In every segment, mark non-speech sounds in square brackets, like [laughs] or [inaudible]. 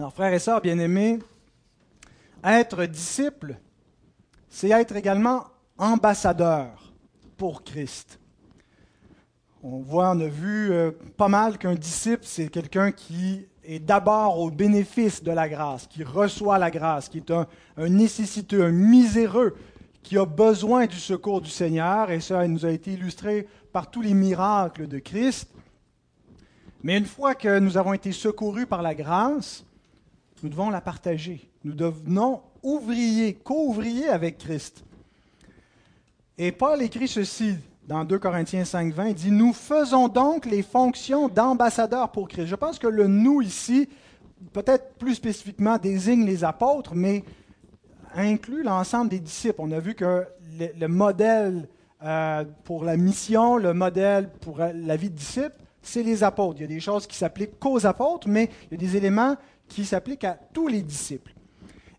Alors, frères et sœurs bien-aimés, être disciple, c'est être également ambassadeur pour Christ. On voit, on a vu euh, pas mal qu'un disciple, c'est quelqu'un qui est d'abord au bénéfice de la grâce, qui reçoit la grâce, qui est un, un nécessiteux, un miséreux, qui a besoin du secours du Seigneur, et ça nous a été illustré par tous les miracles de Christ. Mais une fois que nous avons été secourus par la grâce, nous devons la partager. Nous devenons ouvriers, co-ouvriers avec Christ. Et Paul écrit ceci dans 2 Corinthiens 5, 20. Il dit Nous faisons donc les fonctions d'ambassadeurs pour Christ. Je pense que le nous ici, peut-être plus spécifiquement, désigne les apôtres, mais inclut l'ensemble des disciples. On a vu que le, modèle euh, pour la mission, le modèle pour la vie de disciple, c'est les apôtres. Il y a des choses qui s'appliquent qu'aux apôtres, mais il y a des éléments qui s'appliquent à tous les disciples.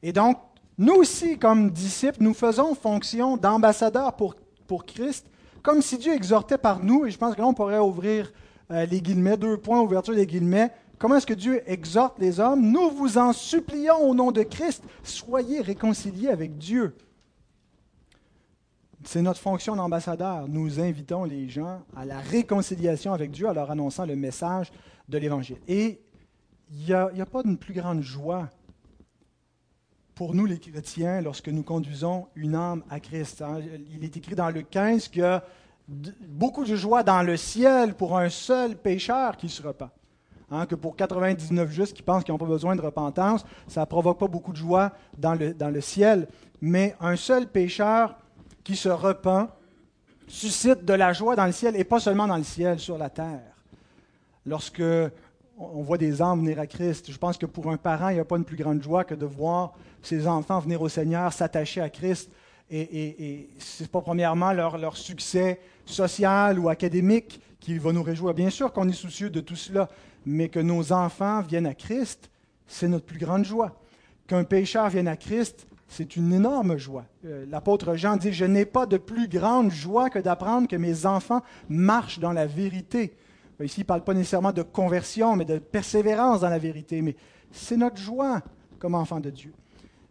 Et donc, nous aussi, comme disciples, nous faisons fonction d'ambassadeurs pour, pour Christ, comme si Dieu exhortait par nous, et je pense que là, on pourrait ouvrir euh, les guillemets, deux points, ouverture des guillemets. Comment est-ce que Dieu exhorte les hommes? Nous vous en supplions au nom de Christ, soyez réconciliés avec Dieu. C'est notre fonction d'ambassadeur. Nous invitons les gens à la réconciliation avec Dieu en leur annonçant le message de l'Évangile. Et il n'y a, pas de plus grande joie pour nous les chrétiens lorsque nous conduisons une âme à Christ. Hein. Il est écrit dans le 15 qu'il y a beaucoup de joie dans le ciel pour un seul pécheur qui se repent. Hein, que pour 99 justes qui pensent qu'ils n'ont pas besoin de repentance, ça ne provoque pas beaucoup de joie dans le, dans le ciel. Mais un seul pécheur qui se repent suscite de la joie dans le ciel et pas seulement dans le ciel, sur la terre. Lorsque on voit des âmes venir à Christ, je pense que pour un parent, il n'y a pas une plus grande joie que de voir ses enfants venir au Seigneur, s'attacher à Christ. Et, ce n'est pas premièrement leur, leur, succès social ou académique qui va nous réjouir. Bien sûr qu'on est soucieux de tout cela, mais que nos enfants viennent à Christ, c'est notre plus grande joie. Qu'un pécheur vienne à Christ, c'est une énorme joie. Euh, l'apôtre Jean dit, je n'ai pas de plus grande joie que d'apprendre que mes enfants marchent dans la vérité. Ben, ici, il ne parle pas nécessairement de conversion, mais de persévérance dans la vérité. Mais c'est notre joie comme enfant de Dieu.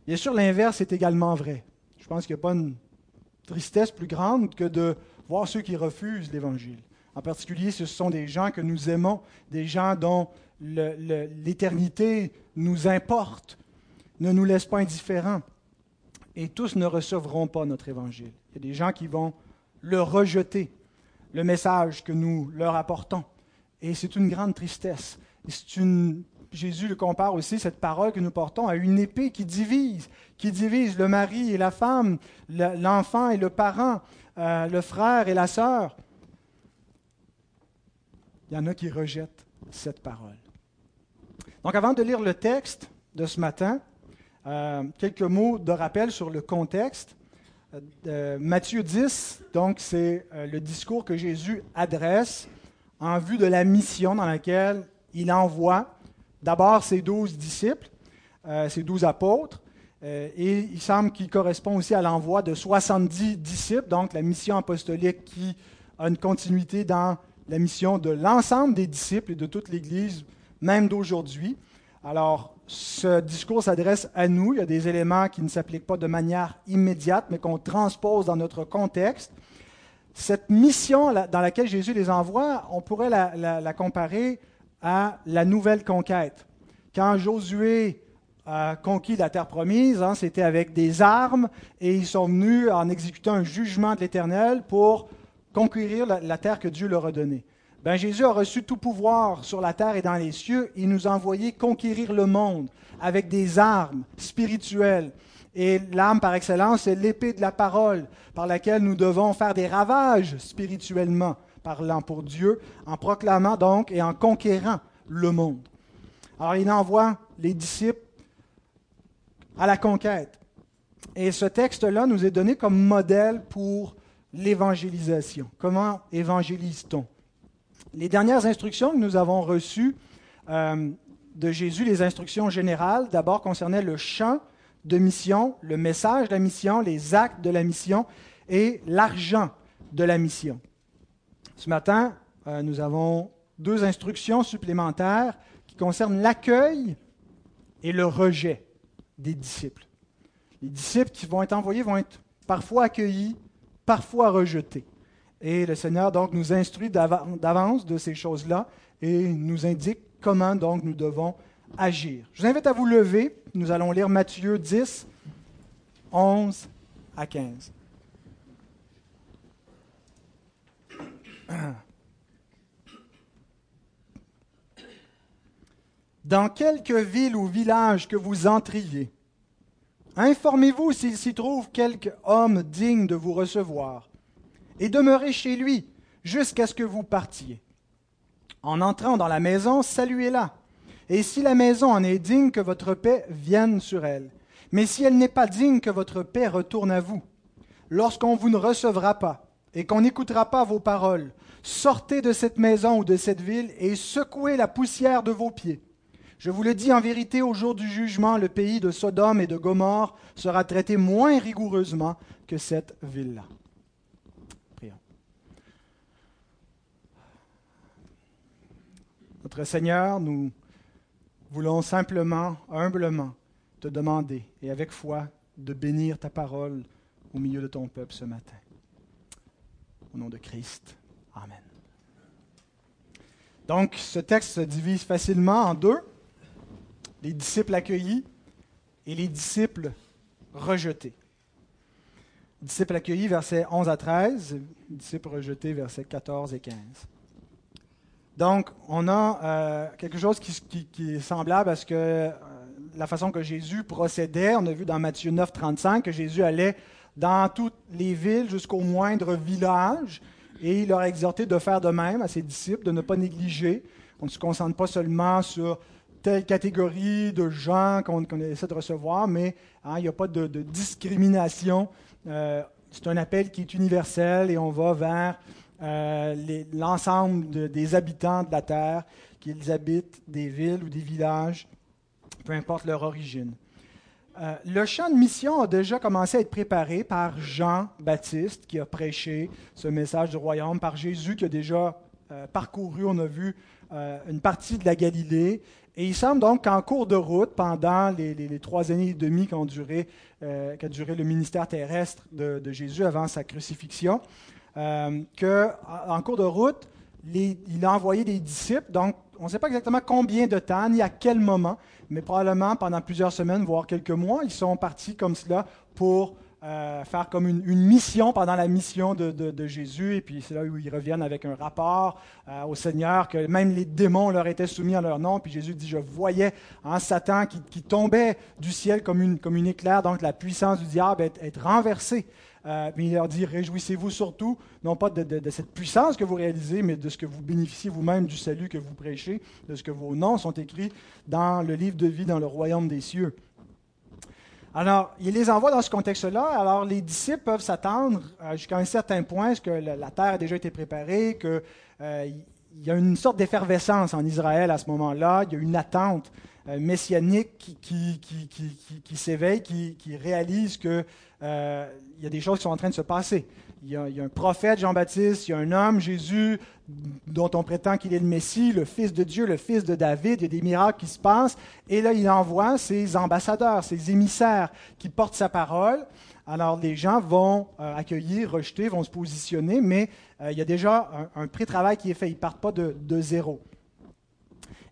Bien sûr, l'inverse est également vrai. Je pense qu'il n'y a pas une tristesse plus grande que de voir ceux qui refusent l'Évangile. En particulier, ce sont des gens que nous aimons, des gens dont l'éternité nous importe, ne nous laisse pas indifférents. Et tous ne recevront pas notre Évangile. Il y a des gens qui vont le rejeter, le message que nous leur apportons. Et c'est une grande tristesse. Jésus le compare aussi, cette parole que nous portons, à une épée qui divise, qui divise le mari et la femme, l'enfant et le parent, euh, le frère et la sœur. Il y en a qui rejettent cette parole. Donc avant de lire le texte de ce matin, euh, quelques mots de rappel sur le contexte. Euh, Matthieu 10, donc c'est le discours que Jésus adresse en vue de la mission dans laquelle il envoie d'abord ses douze disciples, euh, ses douze apôtres, euh, et il semble qu'il correspond aussi à l'envoi de 70 disciples, donc la mission apostolique qui a une continuité dans la mission de l'ensemble des disciples et de toute l'Église, même d'aujourd'hui. Alors, ce discours s'adresse à nous. Il y a des éléments qui ne s'appliquent pas de manière immédiate, mais qu'on transpose dans notre contexte. Cette mission dans laquelle Jésus les envoie, on pourrait la comparer à la nouvelle conquête. Quand Josué a conquis la terre promise, hein, c'était avec des armes et ils sont venus en exécutant un jugement de l'Éternel pour conquérir la, terre que Dieu leur a donnée. Ben, Jésus a reçu tout pouvoir sur la terre et dans les cieux. Il nous a envoyé conquérir le monde avec des armes spirituelles. Et l'arme par excellence, c'est l'épée de la parole par laquelle nous devons faire des ravages spirituellement parlant pour Dieu, en proclamant donc et en conquérant le monde. Alors il envoie les disciples à la conquête. Et ce texte-là nous est donné comme modèle pour l'évangélisation. Comment évangélise-t-on? Les dernières instructions que nous avons reçues euh, de Jésus, les instructions générales, d'abord concernaient le champ de mission, le message de la mission, les actes de la mission et l'argent de la mission. Ce matin, euh, nous avons deux instructions supplémentaires qui concernent l'accueil et le rejet des disciples. Les disciples qui vont être envoyés vont être parfois accueillis, parfois rejetés. Et le Seigneur donc nous instruit d'avance de ces choses-là et nous indique comment donc nous devons agir. Je vous invite à vous lever. Nous allons lire Matthieu 10, 11 à 15. [clears throat] Dans quelque ville ou village que vous entriez, informez-vous s'il s'y trouve quelque homme digne de vous recevoir, et demeurez chez lui jusqu'à ce que vous partiez. En entrant dans la maison, saluez-la. Et si la maison en est digne, que votre paix vienne sur elle. Mais si elle n'est pas digne, que votre paix retourne à vous. Lorsqu'on vous ne recevra pas et qu'on n'écoutera pas vos paroles, sortez de cette maison ou de cette ville et secouez la poussière de vos pieds. Je vous le dis en vérité, au jour du jugement, le pays de Sodome et de Gomorre sera traité moins rigoureusement que cette ville-là. Prions. Notre Seigneur, nous voulons simplement, humblement, te demander, et avec foi, de bénir ta parole au milieu de ton peuple ce matin. Au nom de Christ. Amen. Donc, ce texte se divise facilement en deux les disciples accueillis et les disciples rejetés. Disciples accueillis, versets 11 à 13, disciples rejetés, versets 14 et 15. Donc, on a euh, quelque chose qui, est semblable à ce que euh, la façon que Jésus procédait. On a vu dans Matthieu 9, 35 que Jésus allait dans toutes les villes jusqu'au moindre village et il leur a exhorté de faire de même à ses disciples, de ne pas négliger. On ne se concentre pas seulement sur telle catégorie de gens qu'on essaie de recevoir, mais hein, il n'y a pas de, discrimination. Euh, c'est un appel qui est universel et on va vers euh, l'ensemble des habitants de la terre, qu'ils habitent des villes ou des villages, peu importe leur origine. Euh, le champ de mission a déjà commencé à être préparé par Jean-Baptiste qui a prêché ce message du royaume, par Jésus qui a déjà parcouru, on a vu, une partie de la Galilée et il semble donc qu'en cours de route, pendant les, trois années et demie qu'a duré, euh, duré, le ministère terrestre de, Jésus avant sa crucifixion, euh, qu'en cours de route, il a envoyé des disciples. Donc, on ne sait pas exactement combien de temps, ni à quel moment, mais probablement pendant plusieurs semaines, voire quelques mois, ils sont partis comme cela pour euh, faire comme une, mission pendant la mission de, Jésus, et puis c'est là où ils reviennent avec un rapport euh, au Seigneur, que même les démons leur étaient soumis à leur nom, puis Jésus dit, je voyais un Satan qui, tombait du ciel comme une, comme une éclair, donc la puissance du diable être, être renversée. Euh, il leur dit, réjouissez-vous surtout, non pas de, cette puissance que vous réalisez, mais de ce que vous bénéficiez vous-même du salut que vous prêchez, de ce que vos noms sont écrits dans le livre de vie dans le royaume des cieux. Alors, il les envoie dans ce contexte-là. Alors, les disciples peuvent s'attendre euh, jusqu'à un certain point, ce que la terre a déjà été préparée, qu'il euh, y a une sorte d'effervescence en Israël à ce moment-là. Il y a une attente euh, messianique qui, s'éveille, qui, réalise qu'il y a des choses qui sont en train de se passer. Il y, a, un prophète, Jean-Baptiste, il y a un homme, Jésus, dont on prétend qu'il est le Messie, le Fils de Dieu, le Fils de David. Il y a des miracles qui se passent. Et là, il envoie ses ambassadeurs, ses émissaires qui portent sa parole. Alors, les gens vont euh, accueillir, rejeter, vont se positionner, mais euh, il y a déjà un, pré-travail qui est fait. Ils ne partent pas de, zéro.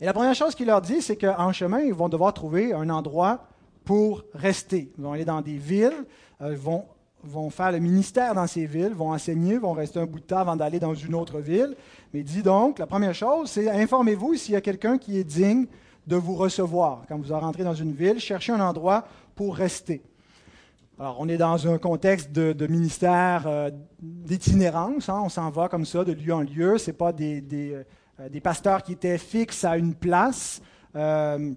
Et la première chose qu'il leur dit, c'est qu'en chemin, ils vont devoir trouver un endroit pour rester. Ils vont aller dans des villes, euh, vont vont faire le ministère dans ces villes, vont enseigner, vont rester un bout de temps avant d'aller dans une autre ville. Mais dit donc, la première chose, c'est informez-vous s'il y a quelqu'un qui est digne de vous recevoir. Quand vous rentrez dans une ville, cherchez un endroit pour rester. Alors, on est dans un contexte de, ministère euh, d'itinérance. Hein. on s'en va comme ça de lieu en lieu. Ce pas des, euh, des, pasteurs qui étaient fixes à une place. Euh,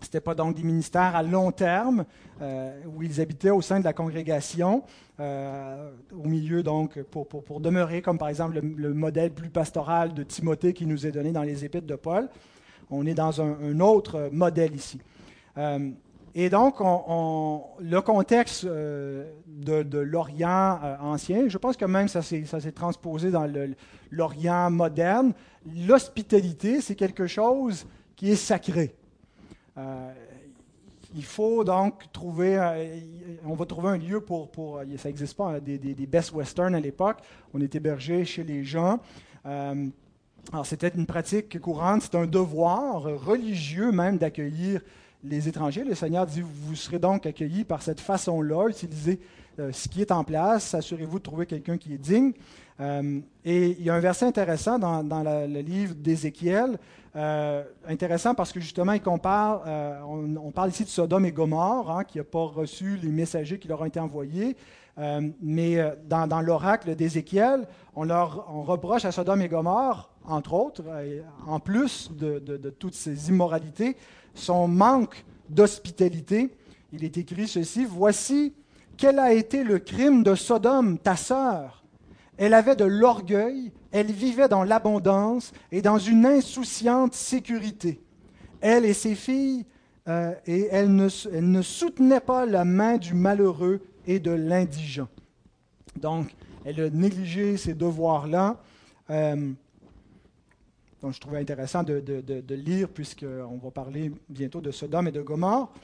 ce n'était pas donc des ministères à long terme euh, où ils habitaient au sein de la congrégation, euh, au milieu donc pour, pour, demeurer comme par exemple le, modèle plus pastoral de Timothée qui nous est donné dans les épîtres de Paul. On est dans un, autre modèle ici. Euh, et donc, on, le contexte de l'Orient ancien, je pense que même ça s'est transposé dans l'Orient moderne. L'hospitalité, c'est quelque chose qui est sacré. Euh, il faut donc trouver, on va trouver un lieu pour, ça n'existe pas, hein, des, best western à l'époque. On est hébergé chez les gens. alors c'était une pratique courante, c'est un devoir religieux même d'accueillir les étrangers. Le Seigneur dit, vous serez donc accueillis par cette façon-là, utilisez euh, ce qui est en place, assurez-vous de trouver quelqu'un qui est digne. Euh, et il y a un verset intéressant dans, le livre d'Ézéchiel, euh, intéressant parce que justement, compare, on, parle ici de Sodome et Gomorre, hein, qui n'a pas reçu les messagers qui leur ont été envoyés. mais dans, l'oracle d'Ézéchiel, on, leur, reproche à Sodome et Gomorre, entre autres, en plus de, de toutes ces immoralités, son manque d'hospitalité. Il est écrit ceci, Voici quel a été le crime de Sodome, ta sœur. Elle avait de l'orgueil, elle vivait dans l'abondance et dans une insouciante sécurité. Elle et ses filles, euh, et elle ne, soutenait pas la main du malheureux et de l'indigent. Donc, elle a négligé ses devoirs-là. Euh, donc, je trouvais intéressant de, de, de, lire, puisqu'on va parler bientôt de Sodome et de Gomorre.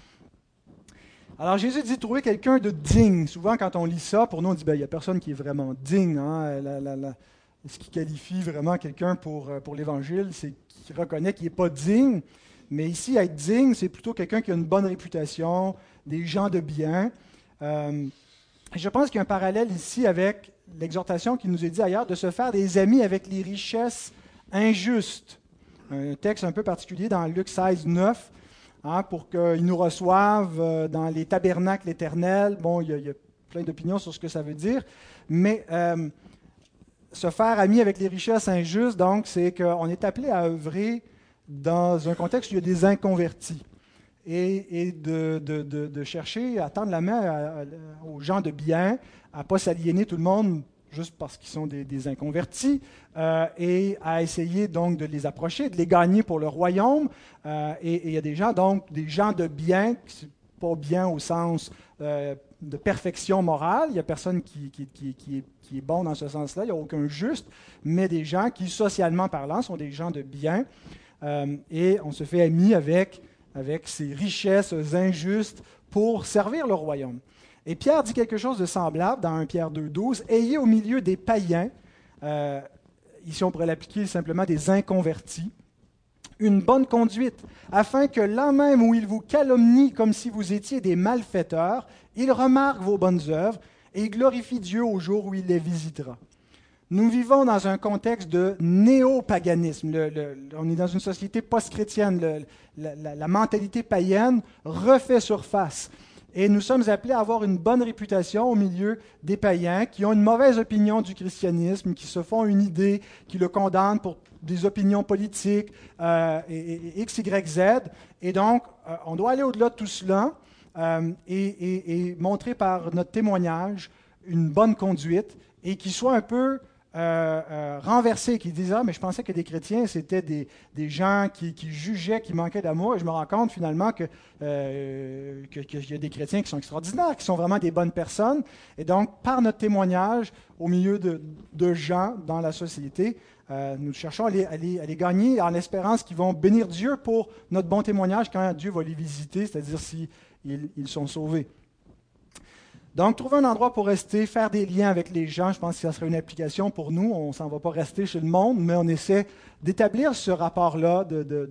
Alors, Jésus dit trouver quelqu'un de digne. Souvent, quand on lit ça, pour nous, on dit ben, il n'y a personne qui est vraiment digne. Hein? ce qui qualifie vraiment quelqu'un pour, euh, pour l'Évangile, c'est qu'il reconnaît qu'il n'est pas digne. Mais ici, être digne, c'est plutôt quelqu'un qui a une bonne réputation, des gens de bien. Euh, je pense qu'il y a un parallèle ici avec l'exhortation qui nous est dit ailleurs de se faire des amis avec les richesses injuste. Un texte un peu particulier dans Luc 16, 9, hein, pour qu'ils nous reçoivent euh, dans les tabernacles éternels. Bon, il y, a, plein d'opinions sur ce que ça veut dire, mais euh, se faire ami avec les richesses injustes, donc, c'est qu'on est appelé à œuvrer dans un contexte où il y a des inconvertis. Et, de, de, chercher à tendre la main aux gens de bien, à ne pas s'aliéner tout le monde juste parce qu'ils sont des, inconvertis, euh, et à essayer donc de les approcher, de les gagner pour le royaume. Euh, et il y a des gens, donc, des gens de bien, pas bien au sens euh, de perfection morale, il n'y a personne qui, est, bon dans ce sens-là, il n'y a aucun juste, mais des gens qui, socialement parlant, sont des gens de bien. et on se fait ami avec, avec ces richesses injustes pour servir le royaume. Et Pierre dit quelque chose de semblable dans 1 Pierre 2.12. Ayez au milieu des païens, euh, ici on pourrait l'appliquer simplement des inconvertis, une bonne conduite, afin que là même où ils vous calomnient comme si vous étiez des malfaiteurs, ils remarquent vos bonnes œuvres et glorifient Dieu au jour où il les visitera. Nous vivons dans un contexte de néo-paganisme. on est dans une société post-chrétienne. la, mentalité païenne refait surface. Et nous sommes appelés à avoir une bonne réputation au milieu des païens qui ont une mauvaise opinion du christianisme, qui se font une idée, qui le condamnent pour des opinions politiques, euh, et, X, Y, Z. Et donc, euh, on doit aller au-delà de tout cela euh, et, montrer par notre témoignage une bonne conduite et qui soit un peu euh, euh, qui disaient Ah, mais je pensais que des chrétiens, c'était des, gens qui, jugeaient, qui manquaient d'amour. Et je me rends compte finalement qu'il euh, que, y a des chrétiens qui sont extraordinaires, qui sont vraiment des bonnes personnes. Et donc, par notre témoignage au milieu de, gens dans la société, euh, nous cherchons à les, à, gagner en espérance qu'ils vont bénir Dieu pour notre bon témoignage quand Dieu va les visiter, c'est-à-dire s'ils ils sont sauvés. Donc, trouver un endroit pour rester, faire des liens avec les gens, je pense que ça serait une application pour nous. On ne s'en va pas rester chez le monde, mais on essaie d'établir ce rapport-là de,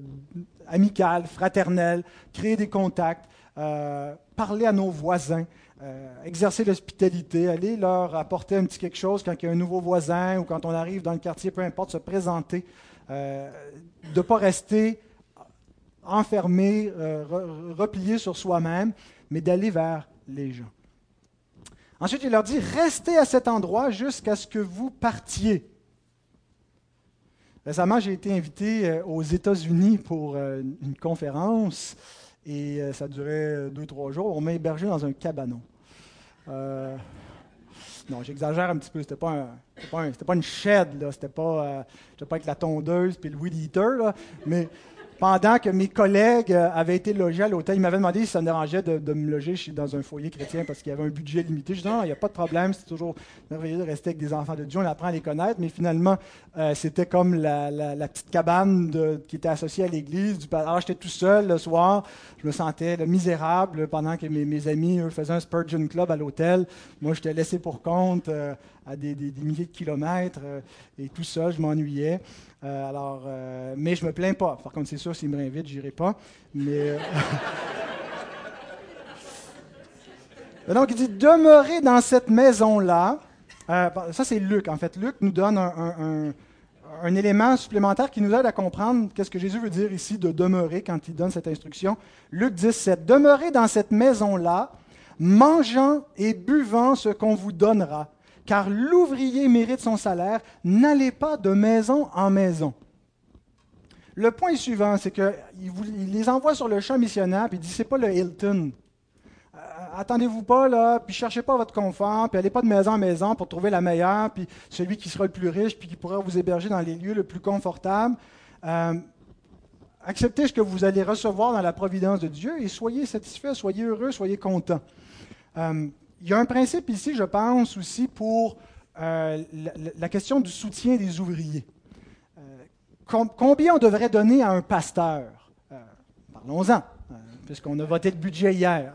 amical, fraternel, créer des contacts, euh, parler à nos voisins, euh, exercer l'hospitalité, aller leur apporter un petit quelque chose quand il y a un nouveau voisin ou quand on arrive dans le quartier, peu importe, se présenter, euh, de ne pas rester enfermé, replié sur soi-même, mais d'aller vers les gens. Ensuite, il leur dit, restez à cet endroit jusqu'à ce que vous partiez. Récemment, j'ai été invité euh, aux États-Unis pour euh, une conférence et euh, ça durait deux, trois jours. On m'a hébergé dans un cabanon. non, j'exagère un petit peu. C'était pas, pas, pas, une shed, là. C'était pas, pas avec la tondeuse puis le weed eater, là. mais pendant que mes collègues euh, avaient été logés à l'hôtel. Ils m'avaient demandé si ça me dérangeait de, me loger dans un foyer chrétien parce qu'il y avait un budget limité. Je dis non, il n'y a pas de problème, c'est toujours merveilleux de rester avec des enfants de Dieu, on apprend à les connaître, mais finalement, euh, c'était comme la, petite cabane qui était associée à l'église. Alors, j'étais tout seul le soir, je me sentais misérable pendant que mes, amis faisaient un Spurgeon Club à l'hôtel. Moi, j'étais laissé pour compte euh, à des, milliers de kilomètres et tout seul, je m'ennuyais. Euh, alors, euh, mais je me plains pas. Par contre, c'est sûr, s'il me réinvite, j'irai pas. Euh, [laughs] donc, il dit demeurer dans cette maison-là. ça, c'est Luc. En fait, Luc nous donne un, un, élément supplémentaire qui nous aide à comprendre qu'est-ce que Jésus veut dire ici de demeurer quand il donne cette instruction. Luc 17. Demeurer dans cette maison-là, mangeant et buvant ce qu'on vous donnera car l'ouvrier mérite son salaire. N'allez pas de maison en maison. Le point suivant, c'est qu'il les envoie sur le champ missionnaire, puis il dit c'est pas le Hilton. Euh, attendez-vous pas là, puis cherchez pas votre confort, puis allez pas de maison en maison pour trouver la meilleure, puis celui qui sera le plus riche, puis qui pourra vous héberger dans les lieux le plus confortables. Euh, acceptez ce que vous allez recevoir dans la providence de Dieu et soyez satisfaits, soyez heureux, soyez contents. Euh, il y a un principe ici, je pense, aussi pour euh, la, question du soutien des ouvriers. Euh, combien on devrait donner à un pasteur? Euh, Parlons-en, puisqu'on a voté le budget hier.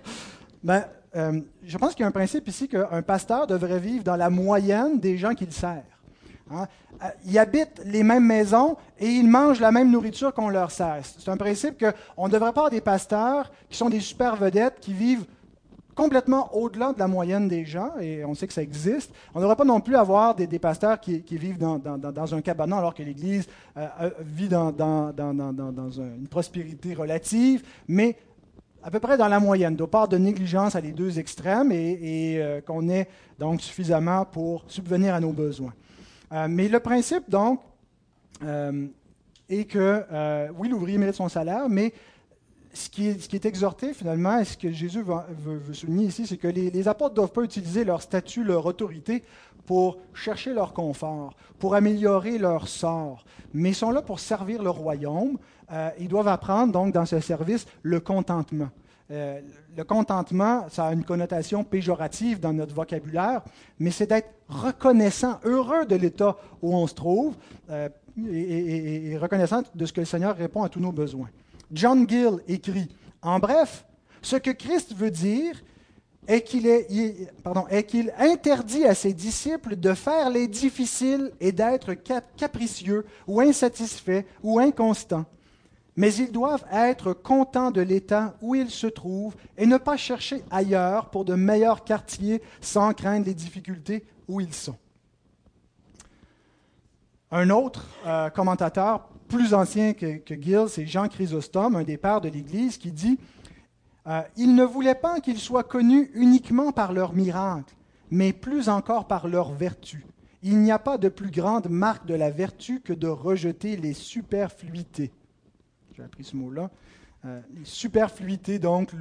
[laughs] ben, je pense qu'il y a un principe ici qu'un pasteur devrait vivre dans la moyenne des gens qu'il sert. Hein. Ils habitent les mêmes maisons et ils mangent la même nourriture qu'on leur sert. C'est un principe qu'on ne devrait pas avoir des pasteurs qui sont des super vedettes qui vivent complètement au-delà de la moyenne des gens, et on sait que ça existe. On ne devrait pas non plus avoir des, pasteurs qui, vivent dans, un cabanon alors que l'Église euh, euh, vit dans, une prospérité relative, mais à peu près dans la moyenne, de part de négligence à les deux extrêmes, et, euh, qu'on ait donc suffisamment pour subvenir à nos besoins. mais le principe, donc, est que, oui, l'ouvrier mérite son salaire, mais ce qui, est, exhorté finalement, et ce que Jésus veut, souligner ici, c'est que les, apôtres ne doivent pas utiliser leur statut, leur autorité pour chercher leur confort, pour améliorer leur sort, mais ils sont là pour servir le royaume. Euh, ils doivent apprendre donc dans ce service le contentement. Euh, le contentement, ça a une connotation péjorative dans notre vocabulaire, mais c'est d'être reconnaissant, heureux de l'état où on se trouve euh, et reconnaissant de ce que le Seigneur répond à tous nos besoins. John Gill écrit En bref, ce que Christ veut dire est qu'il interdit à ses disciples de faire les difficiles et d'être capricieux ou insatisfaits ou inconstants. Mais ils doivent être contents de l'état où ils se trouvent et ne pas chercher ailleurs pour de meilleurs quartiers sans craindre les difficultés où ils sont. Un autre euh, commentateur plus ancien que, Gill, c'est Jean Chrysostome, un des pères de l'Église, qui dit euh, Ils ne voulaient pas qu'ils soient connus uniquement par leurs miracles, mais plus encore par leur vertu. Il n'y a pas de plus grande marque de la vertu que de rejeter les superfluités. J'ai appris ce mot-là. Euh, les superfluités, donc,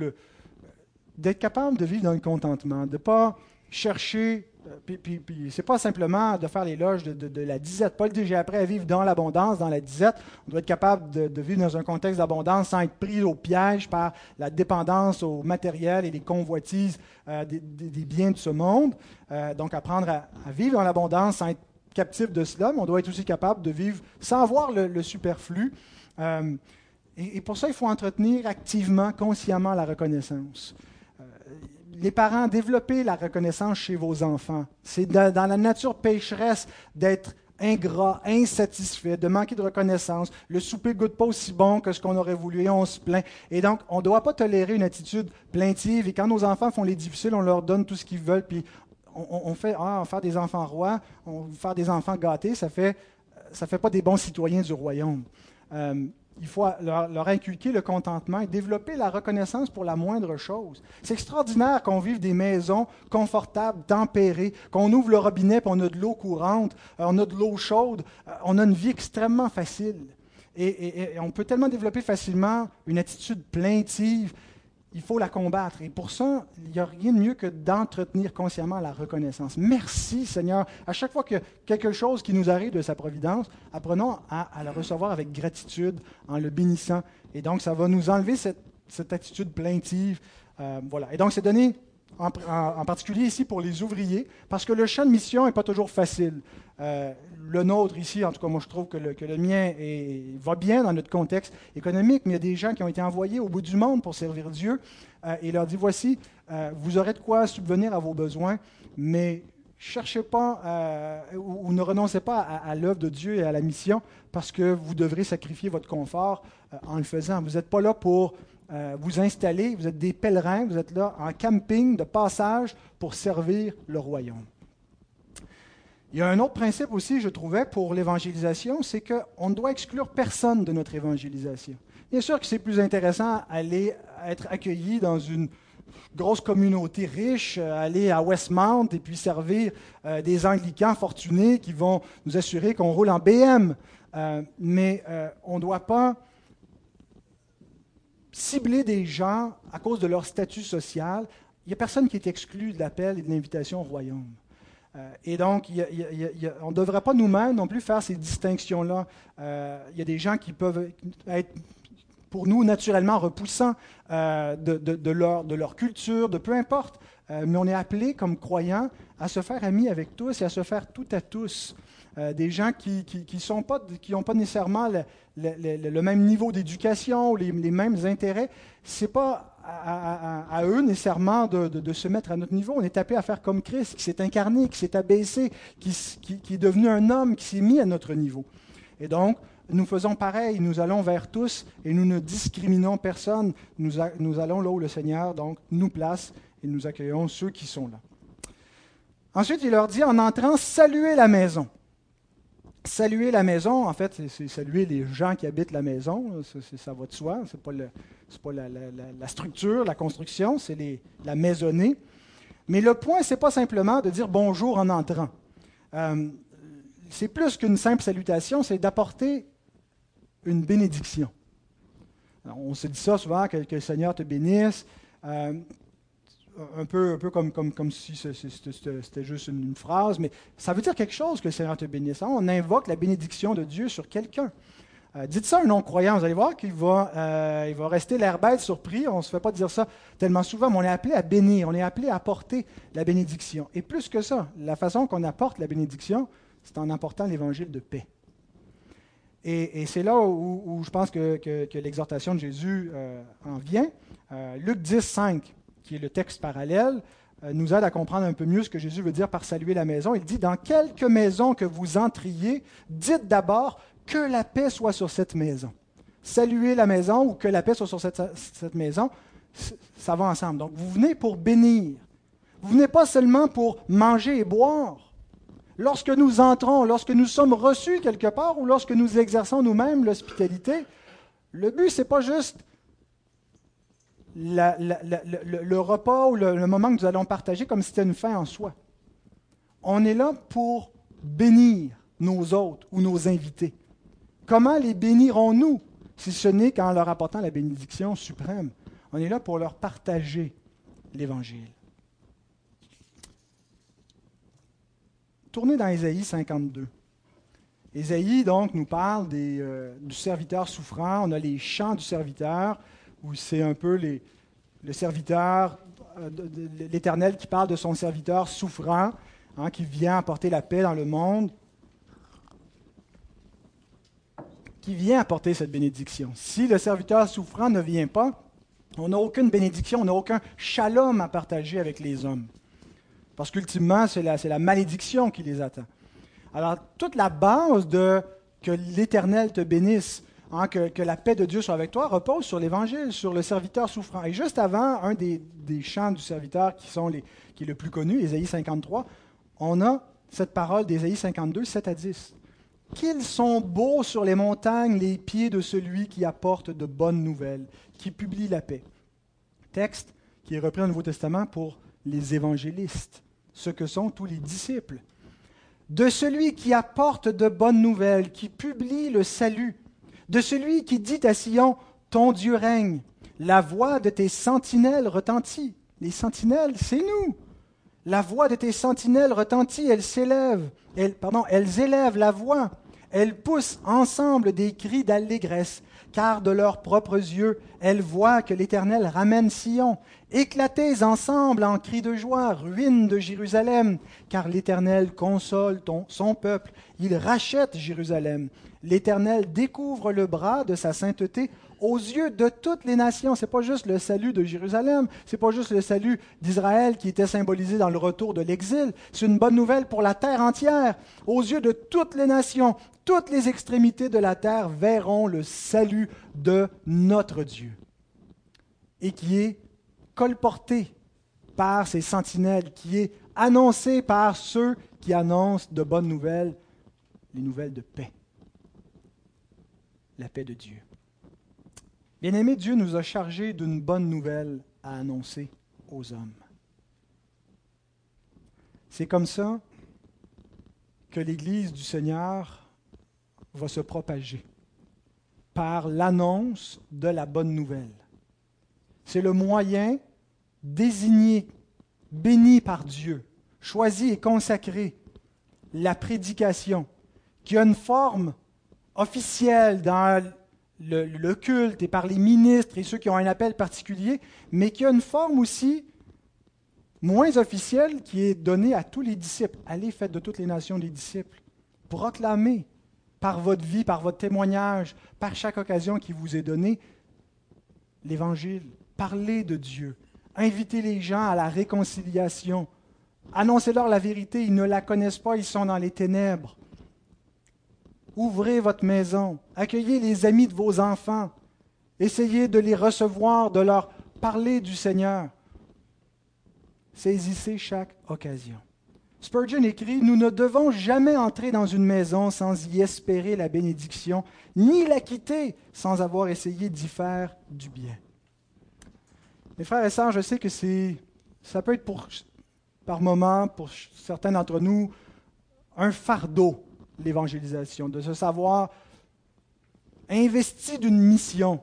d'être capable de vivre dans le contentement, de ne pas chercher puis, puis, puis c'est pas simplement de faire l'éloge de, de, la disette. Paul dit J'ai appris à vivre dans l'abondance, dans la disette. On doit être capable de, vivre dans un contexte d'abondance sans être pris au piège par la dépendance au matériel et les convoitises euh, des, biens de ce monde. Euh, donc, apprendre à, vivre dans l'abondance sans être captif de cela, mais on doit être aussi capable de vivre sans avoir le, superflu. Euh, et, et, pour ça, il faut entretenir activement, consciemment la reconnaissance les parents, développez la reconnaissance chez vos enfants. C'est dans, la nature pécheresse d'être ingrat, insatisfait, de manquer de reconnaissance. Le souper goûte pas aussi bon que ce qu'on aurait voulu et on se plaint. Et donc, on ne doit pas tolérer une attitude plaintive. Et quand nos enfants font les difficiles, on leur donne tout ce qu'ils veulent. Puis on, fait ah, faire des enfants rois, on faire des enfants gâtés, ça fait ça fait pas des bons citoyens du royaume. Euh, il faut leur, inculquer le contentement et développer la reconnaissance pour la moindre chose. C'est extraordinaire qu'on vive des maisons confortables, tempérées, qu'on ouvre le robinet et on a de l'eau courante, euh, on a de l'eau chaude, euh, on a une vie extrêmement facile. Et, on peut tellement développer facilement une attitude plaintive il faut la combattre. Et pour ça, il n'y a rien de mieux que d'entretenir consciemment la reconnaissance. Merci Seigneur. À chaque fois que quelque chose qui nous arrive de sa providence, apprenons à, à le recevoir avec gratitude, en le bénissant. Et donc, ça va nous enlever cette, attitude plaintive. Euh, voilà. Et donc, c'est donné en, particulier ici pour les ouvriers, parce que le champ de mission n'est pas toujours facile. Euh, le nôtre ici, en tout cas, moi je trouve que le, que le mien est, va bien dans notre contexte économique, mais il y a des gens qui ont été envoyés au bout du monde pour servir Dieu euh, et leur dit voici, euh, vous aurez de quoi subvenir à vos besoins, mais cherchez pas euh, ou, ne renoncez pas à, à l'œuvre de Dieu et à la mission parce que vous devrez sacrifier votre confort en le faisant. Vous n'êtes pas là pour euh, vous installer, vous êtes des pèlerins, vous êtes là en camping de passage pour servir le royaume. Il y a un autre principe aussi, je trouvais, pour l'évangélisation, c'est qu'on ne doit exclure personne de notre évangélisation. Bien sûr que c'est plus intéressant aller être accueilli dans une grosse communauté riche, aller à Westmount et puis servir euh, des anglicans fortunés qui vont nous assurer qu'on roule en BM. Euh, mais euh, on ne doit pas cibler des gens à cause de leur statut social. Il n'y a personne qui est exclu de l'appel et de l'invitation au royaume. Euh, et donc, on ne devrait pas nous-mêmes non plus faire ces distinctions-là. Euh, il y a des gens qui peuvent être pour nous naturellement repoussants euh, de, leur, de, leur, culture, de peu importe. Mais on est appelé comme croyants à se faire amis avec tous et à se faire tout à tous. Euh, des gens qui n'ont pas, qui pas nécessairement le, le, le, même niveau d'éducation les, les, mêmes intérêts. Ce n'est pas à, eux nécessairement de, de, se mettre à notre niveau. On est appelé à faire comme Christ, qui s'est incarné, qui s'est abaissé, qui, qui, est devenu un homme, qui s'est mis à notre niveau. Et donc, nous faisons pareil, nous allons vers tous et nous ne discriminons personne. Nous, nous allons là où le Seigneur donc, nous place et nous accueillons ceux qui sont là. Ensuite, il leur dit en entrant, saluez la maison. Saluer la maison, en fait, c'est saluer les gens qui habitent la maison, ça, va de soi, ce n'est pas, la, structure, la construction, c'est la maisonnée. Mais le point, ce n'est pas simplement de dire bonjour en entrant. Euh, c'est plus qu'une simple salutation, c'est d'apporter une bénédiction. On se dit ça souvent, que, que le Seigneur te bénisse. Euh, un peu, un peu comme, comme, comme si c'était juste une, phrase, mais ça veut dire quelque chose que le Seigneur te bénisse. Hein. On invoque la bénédiction de Dieu sur quelqu'un. Euh, dites ça à un non-croyant, vous allez voir qu'il va, euh, va rester l'air bête, surpris. On ne se fait pas dire ça tellement souvent, mais on est appelé à bénir, on est appelé à apporter la bénédiction. Et plus que ça, la façon qu'on apporte la bénédiction, c'est en apportant l'évangile de paix. Et, c'est là où, je pense que, l'exhortation de Jésus euh, en vient. Luc 10, 5 qui est le texte parallèle, euh, nous aide à comprendre un peu mieux ce que Jésus veut dire par saluer la maison. Il dit, dans quelque maison que vous entriez, dites d'abord que la paix soit sur cette maison. Saluer la maison ou que la paix soit sur cette, cette maison, ça va ensemble. Donc, vous venez pour bénir. Vous venez pas seulement pour manger et boire. Lorsque nous entrons, lorsque nous sommes reçus quelque part ou lorsque nous exerçons nous-mêmes l'hospitalité, le but, ce n'est pas juste le, repas ou le, moment que nous allons partager comme si c'était une fin en soi. On est là pour bénir nos autres ou nos invités. Comment les bénirons-nous si ce n'est qu'en leur apportant la bénédiction suprême? On est là pour leur partager l'Évangile. Tournez dans Ésaïe 52. Ésaïe, donc, nous parle des, euh, du serviteur souffrant. On a les chants du serviteur où c'est un peu le serviteur, euh, l'Éternel qui parle de son serviteur souffrant, hein, qui vient apporter la paix dans le monde, qui vient apporter cette bénédiction. Si le serviteur souffrant ne vient pas, on n'a aucune bénédiction, on n'a aucun shalom à partager avec les hommes. Parce qu'ultimement, c'est la, la malédiction qui les attend. Alors, toute la base de que l'Éternel te bénisse, Hein, que, la paix de Dieu soit avec toi, repose sur l'Évangile, sur le serviteur souffrant. Et juste avant, un des, des chants du serviteur qui, sont les, qui est le plus connu, Ésaïe 53, on a cette parole d'Ésaïe 52, 7 à 10. Qu'ils sont beaux sur les montagnes les pieds de celui qui apporte de bonnes nouvelles, qui publie la paix. Texte qui est repris au Nouveau Testament pour les évangélistes, ce que sont tous les disciples. De celui qui apporte de bonnes nouvelles, qui publie le salut de celui qui dit à Sion, Ton Dieu règne, La voix de tes sentinelles retentit. Les sentinelles, c'est nous. La voix de tes sentinelles retentit, elles s'élèvent, pardon, elles élèvent la voix, elles poussent ensemble des cris d'allégresse, car de leurs propres yeux, elles voient que l'Éternel ramène Sion. Éclatez ensemble en cris de joie, ruine de Jérusalem, car l'Éternel console son peuple, il rachète Jérusalem. L'Éternel découvre le bras de sa sainteté aux yeux de toutes les nations. Ce n'est pas juste le salut de Jérusalem, ce n'est pas juste le salut d'Israël qui était symbolisé dans le retour de l'exil, c'est une bonne nouvelle pour la terre entière. Aux yeux de toutes les nations, toutes les extrémités de la terre verront le salut de notre Dieu et qui est colporté par ces sentinelles, qui est annoncé par ceux qui annoncent de bonnes nouvelles, les nouvelles de paix, la paix de Dieu. Bien-aimé, Dieu nous a chargés d'une bonne nouvelle à annoncer aux hommes. C'est comme ça que l'Église du Seigneur va se propager par l'annonce de la bonne nouvelle. C'est le moyen désigné, béni par Dieu, choisi et consacré, la prédication, qui a une forme officielle dans le, culte et par les ministres et ceux qui ont un appel particulier, mais qui a une forme aussi moins officielle qui est donnée à tous les disciples. Allez, faites de toutes les nations des disciples. Proclamez par votre vie, par votre témoignage, par chaque occasion qui vous est donnée, l'Évangile. Parlez de Dieu. Invitez les gens à la réconciliation. Annoncez-leur la vérité. Ils ne la connaissent pas, ils sont dans les ténèbres. Ouvrez votre maison, accueillez les amis de vos enfants, essayez de les recevoir, de leur parler du Seigneur. Saisissez chaque occasion. Spurgeon écrit, Nous ne devons jamais entrer dans une maison sans y espérer la bénédiction, ni la quitter sans avoir essayé d'y faire du bien. Mes frères et sœurs, je sais que c'est, ça peut être pour, par moment, pour certains d'entre nous, un fardeau l'évangélisation, de se savoir investi d'une mission.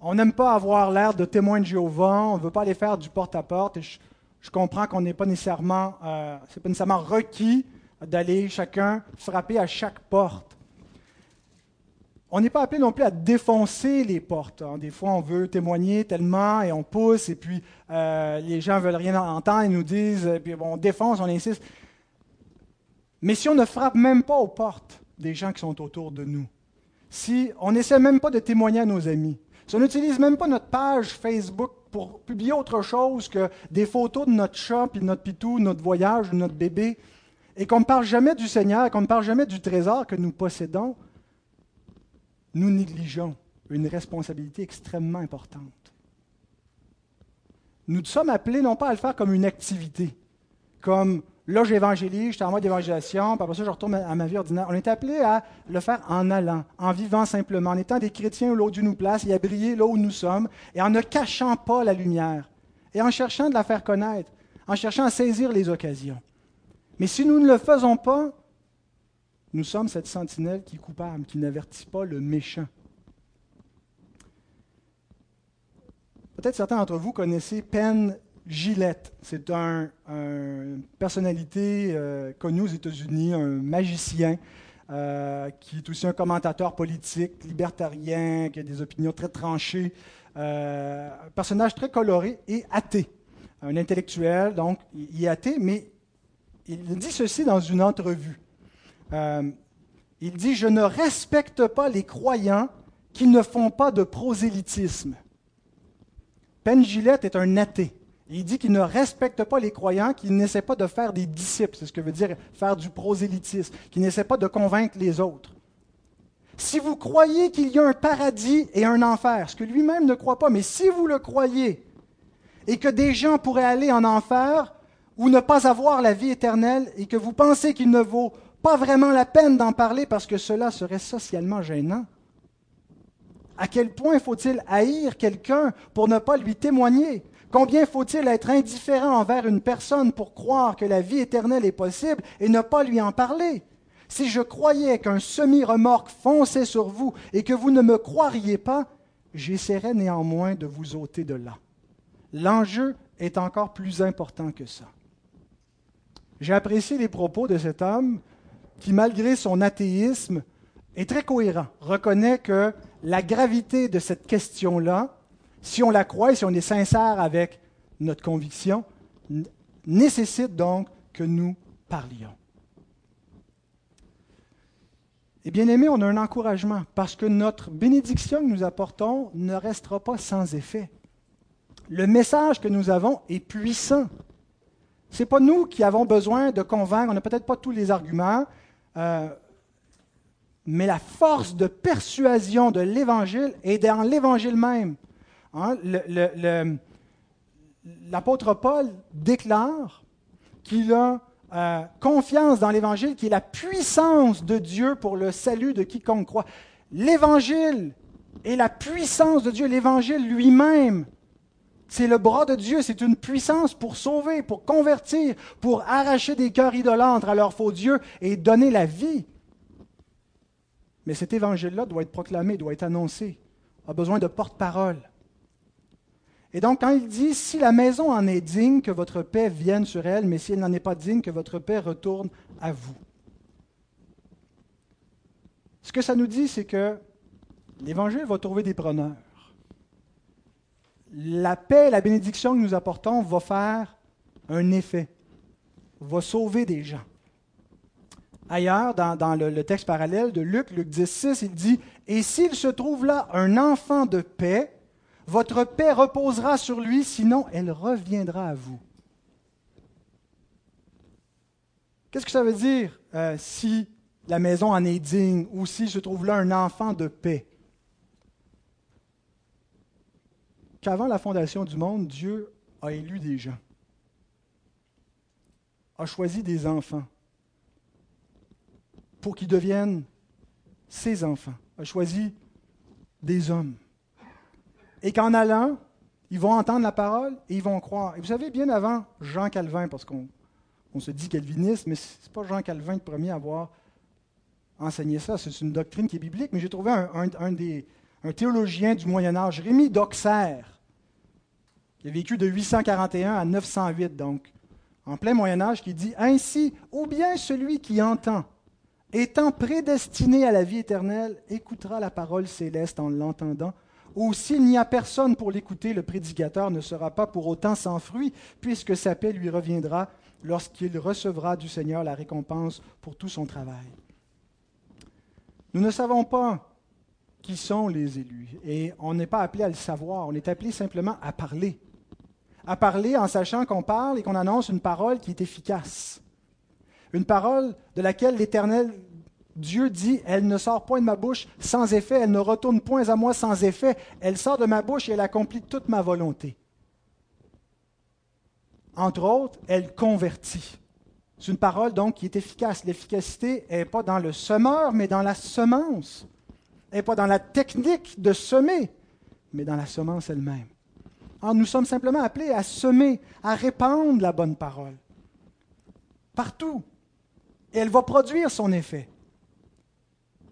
On n'aime pas avoir l'air de témoin de Jéhovah, on ne veut pas aller faire du porte-à-porte. et je, comprends qu'on n'est pas nécessairement, euh, c'est pas nécessairement requis d'aller chacun frapper à chaque porte. On n'est pas appelé non plus à défoncer les portes. Hein. Des fois, on veut témoigner tellement et on pousse, et puis euh, les gens veulent rien entendre, ils nous disent, et puis on défonce, on insiste. Mais si on ne frappe même pas aux portes des gens qui sont autour de nous, si on n'essaie même pas de témoigner à nos amis, si on n'utilise même pas notre page Facebook pour publier autre chose que des photos de notre chat, puis de notre pitou, notre voyage, notre bébé, et qu'on ne parle jamais du Seigneur, qu'on ne parle jamais du trésor que nous possédons, nous négligeons une responsabilité extrêmement importante. Nous sommes appelés non pas à le faire comme une activité, comme Là, j'évangélise, j'étais en mode après ça, je retourne à ma vie ordinaire. On est appelé à le faire en allant, en vivant simplement, en étant des chrétiens où Dieu nous place et à briller là où nous sommes, et en ne cachant pas la lumière, et en cherchant de la faire connaître, en cherchant à saisir les occasions. Mais si nous ne le faisons pas, nous sommes cette sentinelle qui est coupable, qui n'avertit pas le méchant. Peut-être certains d'entre vous connaissez Penn Gillette. C'est un personnalité euh, connue aux États-Unis, un magicien euh, qui est aussi un commentateur politique, libertarien, qui a des opinions très tranchées, euh, un personnage très coloré et athée. Un intellectuel, donc il est athée, mais il dit ceci dans une entrevue. il dit Je ne respecte pas les croyants qui ne font pas de prosélytisme. Penn Gillette est un athée. Il dit qu'il ne respecte pas les croyants, qu'il n'essaie pas de faire des disciples, c'est ce que veut dire faire du prosélytisme, qu'il n'essaie pas de convaincre les autres. Si vous croyez qu'il y a un paradis et un enfer, ce que lui-même ne croit pas, mais si vous le croyez, et que des gens pourraient aller en enfer ou ne pas avoir la vie éternelle, et que vous pensez qu'il ne vaut pas vraiment la peine d'en parler parce que cela serait socialement gênant, à quel point faut-il haïr quelqu'un pour ne pas lui témoigner? Combien faut-il être indifférent envers une personne pour croire que la vie éternelle est possible et ne pas lui en parler? Si je croyais qu'un semi-remorque fonçait sur vous et que vous ne me croiriez pas, j'essaierai néanmoins de vous ôter de là. L'enjeu est encore plus important que ça. J'ai apprécié les propos de cet homme qui, malgré son athéisme, est très cohérent, reconnaît que la gravité de cette question-là, si on la croit et si on est sincère avec notre conviction, nécessite donc que nous parlions. Et bien aimé, on a un encouragement parce que notre bénédiction que nous apportons ne restera pas sans effet. Le message que nous avons est puissant. Ce n'est pas nous qui avons besoin de convaincre, on n'a peut-être pas tous les arguments, euh, mais la force de persuasion de l'Évangile est dans l'Évangile même. Hein, l'apôtre Paul déclare qu'il a euh, confiance dans l'Évangile, qui est la puissance de Dieu pour le salut de quiconque croit. L'Évangile est la puissance de Dieu, l'Évangile lui-même. C'est le bras de Dieu, c'est une puissance pour sauver, pour convertir, pour arracher des cœurs idolâtres à leur faux Dieu et donner la vie. Mais cet évangile-là doit être proclamé, doit être annoncé, a besoin de porte-parole. Et donc, quand il dit, si la maison en est digne, que votre paix vienne sur elle, mais si elle n'en est pas digne, que votre paix retourne à vous. Ce que ça nous dit, c'est que l'Évangile va trouver des preneurs. La paix, la bénédiction que nous apportons va faire un effet, va sauver des gens. Ailleurs, dans, le, le, texte parallèle de Luc, Luc 10, 6, il dit, Et s'il se trouve là un enfant de paix, votre paix reposera sur lui, sinon elle reviendra à vous. Qu'est-ce que ça veut dire euh, si la maison en est digne ou si se trouve là un enfant de paix? Qu'avant la fondation du monde, Dieu a élu des gens, a choisi des enfants pour qu'ils deviennent ses enfants, a choisi des hommes et qu'en allant, ils vont entendre la parole et ils vont croire. Et vous savez, bien avant Jean Calvin, parce qu'on se dit calviniste, mais ce n'est pas Jean Calvin le premier à avoir enseigné ça. C'est une doctrine qui est biblique, mais j'ai trouvé un, des, un théologien du Moyen Âge, Rémi d'Auxerre, qui a vécu de 841 à 908, donc en plein Moyen Âge, qui dit Ainsi, ou bien celui qui entend, étant prédestiné à la vie éternelle, écoutera la parole céleste en l'entendant, ou s'il n'y a personne pour l'écouter, le prédicateur ne sera pas pour autant sans fruit, puisque sa paix lui reviendra lorsqu'il recevra du Seigneur la récompense pour tout son travail. Nous ne savons pas qui sont les élus, et on n'est pas appelé à le savoir, on est appelé simplement à parler. À parler en sachant qu'on parle et qu'on annonce une parole qui est efficace. Une parole de laquelle l'Éternel Dieu dit, elle ne sort point de ma bouche sans effet, elle ne retourne point à moi sans effet, elle sort de ma bouche et elle accomplit toute ma volonté. Entre autres, elle convertit. C'est une parole donc qui est efficace. L'efficacité n'est pas dans le semeur, mais dans la semence. Elle n'est pas dans la technique de semer, mais dans la semence elle-même. Alors, nous sommes simplement appelés à semer, à répandre la bonne parole. Partout. Et elle va produire son effet.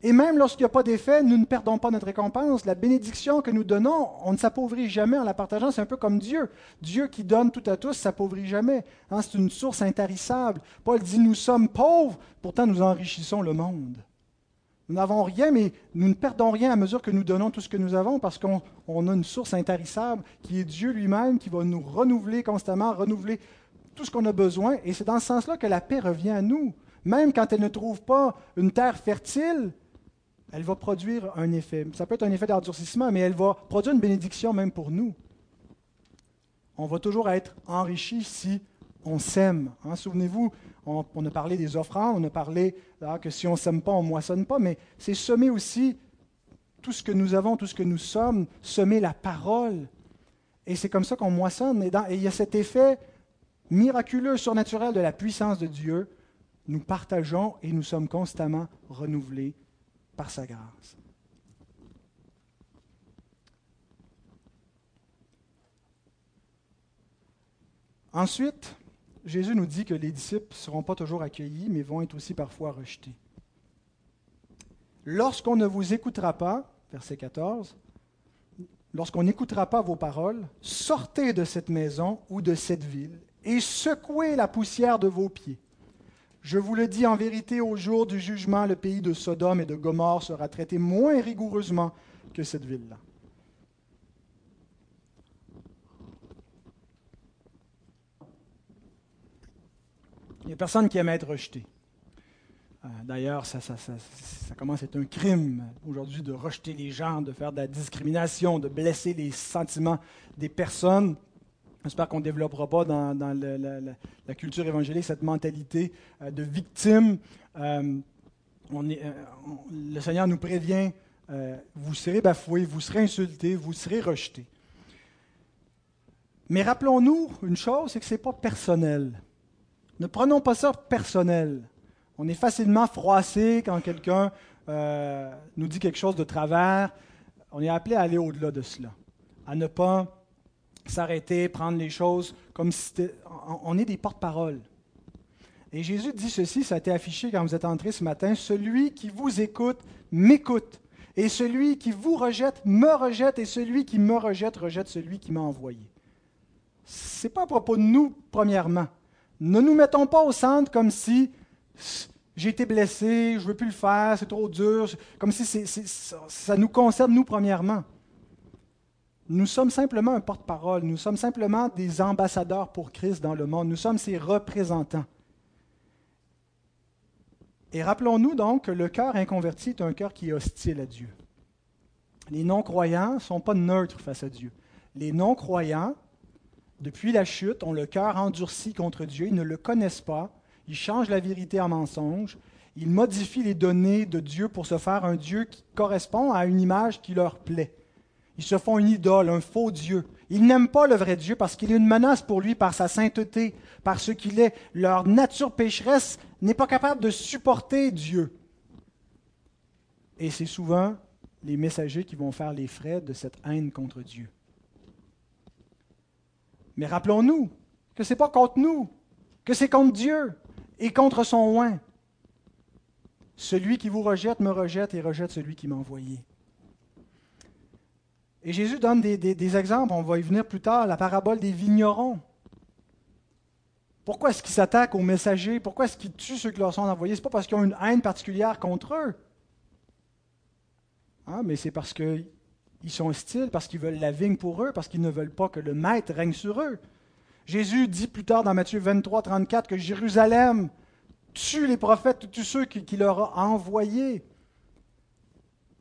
Et même lorsqu'il n'y a pas d'effet, nous ne perdons pas notre récompense. La bénédiction que nous donnons, on ne s'appauvrit jamais en la partageant. C'est un peu comme Dieu. Dieu qui donne tout à tous s'appauvrit jamais. Hein, c'est une source intarissable. Paul dit, nous sommes pauvres, pourtant nous enrichissons le monde. Nous n'avons rien, mais nous ne perdons rien à mesure que nous donnons tout ce que nous avons parce qu'on a une source intarissable qui est Dieu lui-même, qui va nous renouveler constamment, renouveler tout ce qu'on a besoin. Et c'est dans ce sens-là que la paix revient à nous. Même quand elle ne trouve pas une terre fertile, elle va produire un effet. Ça peut être un effet d'endurcissement, mais elle va produire une bénédiction même pour nous. On va toujours être enrichi si on sème. Hein. Souvenez-vous, on, a parlé des offrandes, on a parlé que si on ne sème pas, on ne moissonne pas, mais c'est semer aussi tout ce que nous avons, tout ce que nous sommes, semer la parole. Et c'est comme ça qu'on moissonne. et il y a cet effet miraculeux, surnaturel de la puissance de Dieu. Nous partageons et nous sommes constamment renouvelés par sa grâce. Ensuite, Jésus nous dit que les disciples ne seront pas toujours accueillis, mais vont être aussi parfois rejetés. Lorsqu'on ne vous écoutera pas, verset 14, lorsqu'on n'écoutera pas vos paroles, sortez de cette maison ou de cette ville et secouez la poussière de vos pieds. Je vous le dis en vérité, au jour du jugement, le pays de Sodome et de Gomorre sera traité moins rigoureusement que cette ville-là. Il n'y a personne qui aime être rejeté. Euh, d'ailleurs, ça, commence à être un crime aujourd'hui de rejeter les gens, de faire de la discrimination, de blesser les sentiments des personnes. J'espère qu'on ne développera pas dans, la, culture évangélique cette mentalité euh, de victime. Euh, le Seigneur nous prévient, vous serez bafoués, vous serez insultés, vous serez rejetés. Mais rappelons-nous une chose, c'est que ce n'est pas personnel. Ne prenons pas ça personnel. On est facilement froissé quand quelqu'un euh, nous dit quelque chose de travers. On est appelé à aller au-delà de cela, à ne pas s'arrêter, prendre les choses comme si. On est des porte-paroles. Et Jésus dit ceci, ça a été affiché quand vous êtes entré ce matin, celui qui vous écoute m'écoute, et celui qui vous rejette me rejette, et celui qui me rejette rejette celui qui m'a envoyé. Ce n'est pas à propos de nous, premièrement. Ne nous mettons pas au centre comme si j'ai été blessé, je ne veux plus le faire, c'est trop dur, comme si ça nous concerne nous premièrement. Nous sommes simplement un porte-parole, nous sommes simplement des ambassadeurs pour Christ dans le monde, nous sommes ses représentants. Et rappelons-nous donc que le cœur inconverti est un cœur qui est hostile à Dieu. Les non-croyants ne sont pas neutres face à Dieu. Les non-croyants depuis la chute, ont le cœur endurci contre Dieu, ils ne le connaissent pas, ils changent la vérité en mensonge, ils modifient les données de Dieu pour se faire un Dieu qui correspond à une image qui leur plaît. Ils se font une idole, un faux Dieu. Ils n'aiment pas le vrai Dieu parce qu'il est une menace pour lui par sa sainteté, par ce qu'il est. Leur nature pécheresse n'est pas capable de supporter Dieu. Et c'est souvent les messagers qui vont faire les frais de cette haine contre Dieu. Mais rappelons-nous que ce n'est pas contre nous, que c'est contre Dieu et contre son oin. Celui qui vous rejette me rejette et rejette celui qui m'a envoyé. Et Jésus donne des, exemples, on va y venir plus tard, la parabole des vignerons. Pourquoi est-ce qu'ils s'attaquent aux messagers? Pourquoi est-ce qu'ils tuent ceux qui leur sont envoyés? Ce n'est pas parce qu'ils ont une haine particulière contre eux. Ah, mais c'est parce que ils sont hostiles parce qu'ils veulent la vigne pour eux, parce qu'ils ne veulent pas que le maître règne sur eux. Jésus dit plus tard dans Matthieu 23, 34 que Jérusalem tue les prophètes, tous ceux qu'il leur a envoyés.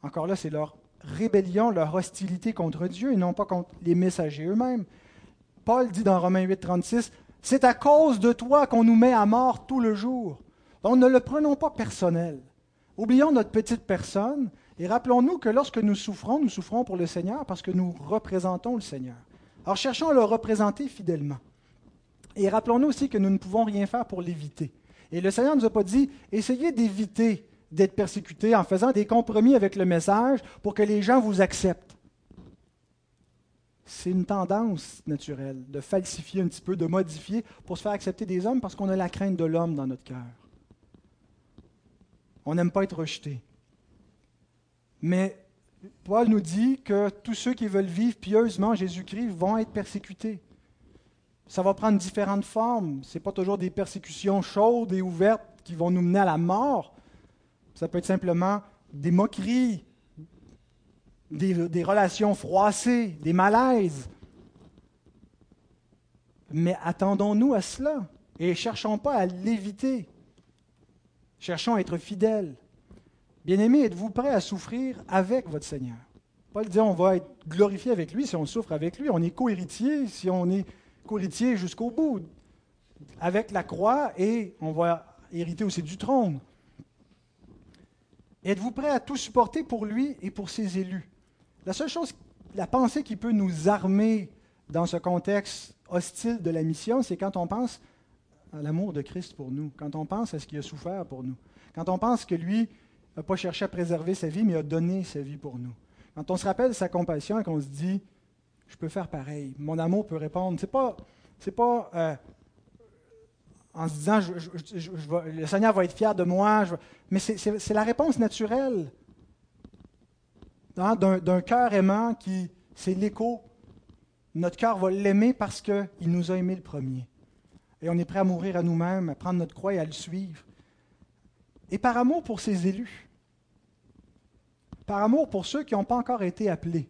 Encore là, c'est leur rébellion, leur hostilité contre Dieu et non pas contre les messagers eux-mêmes. Paul dit dans Romains 8, 36, C'est à cause de toi qu'on nous met à mort tout le jour. Donc ne le prenons pas personnel. Oublions notre petite personne et rappelons-nous que lorsque nous souffrons, nous souffrons pour le Seigneur parce que nous représentons le Seigneur. Alors cherchons à le représenter fidèlement. Et rappelons-nous aussi que nous ne pouvons rien faire pour l'éviter. Et le Seigneur ne nous a pas dit, essayez d'éviter d'être persécuté en faisant des compromis avec le message pour que les gens vous acceptent. C'est une tendance naturelle de falsifier un petit peu, de modifier pour se faire accepter des hommes parce qu'on a la crainte de l'homme dans notre cœur. On n'aime pas être rejeté. Mais Paul nous dit que tous ceux qui veulent vivre pieusement Jésus-Christ vont être persécutés. Ça va prendre différentes formes. Ce n'est pas toujours des persécutions chaudes et ouvertes qui vont nous mener à la mort. Ça peut être simplement des moqueries, des, relations froissées, des malaises. Mais attendons-nous à cela et cherchons pas à l'éviter. Cherchons à être fidèles. Bien-aimés, êtes-vous prêts à souffrir avec votre Seigneur? Paul dit on va être glorifié avec lui si on souffre avec lui. On est co-héritier si on est co-héritier jusqu'au bout avec la croix et on va hériter aussi du trône. Êtes-vous prêts à tout supporter pour lui et pour ses élus? La seule chose, la pensée qui peut nous armer dans ce contexte hostile de la mission, c'est quand on pense à l'amour de Christ pour nous, quand on pense à ce qu'il a souffert pour nous, quand on pense que lui, n'a pas cherché à préserver sa vie, mais a donné sa vie pour nous. Quand on se rappelle sa compassion et qu'on se dit, je peux faire pareil, mon amour peut répondre, c'est pas, pas euh, en se disant, le Seigneur va être fier de moi, mais c'est, la réponse naturelle hein, d'un, cœur aimant qui, c'est l'écho. Notre cœur va l'aimer parce qu'il nous a aimés le premier. Et on est prêt à mourir à nous-mêmes, à prendre notre croix et à le suivre. Et par amour pour ses élus. Par amour pour ceux qui n'ont pas encore été appelés.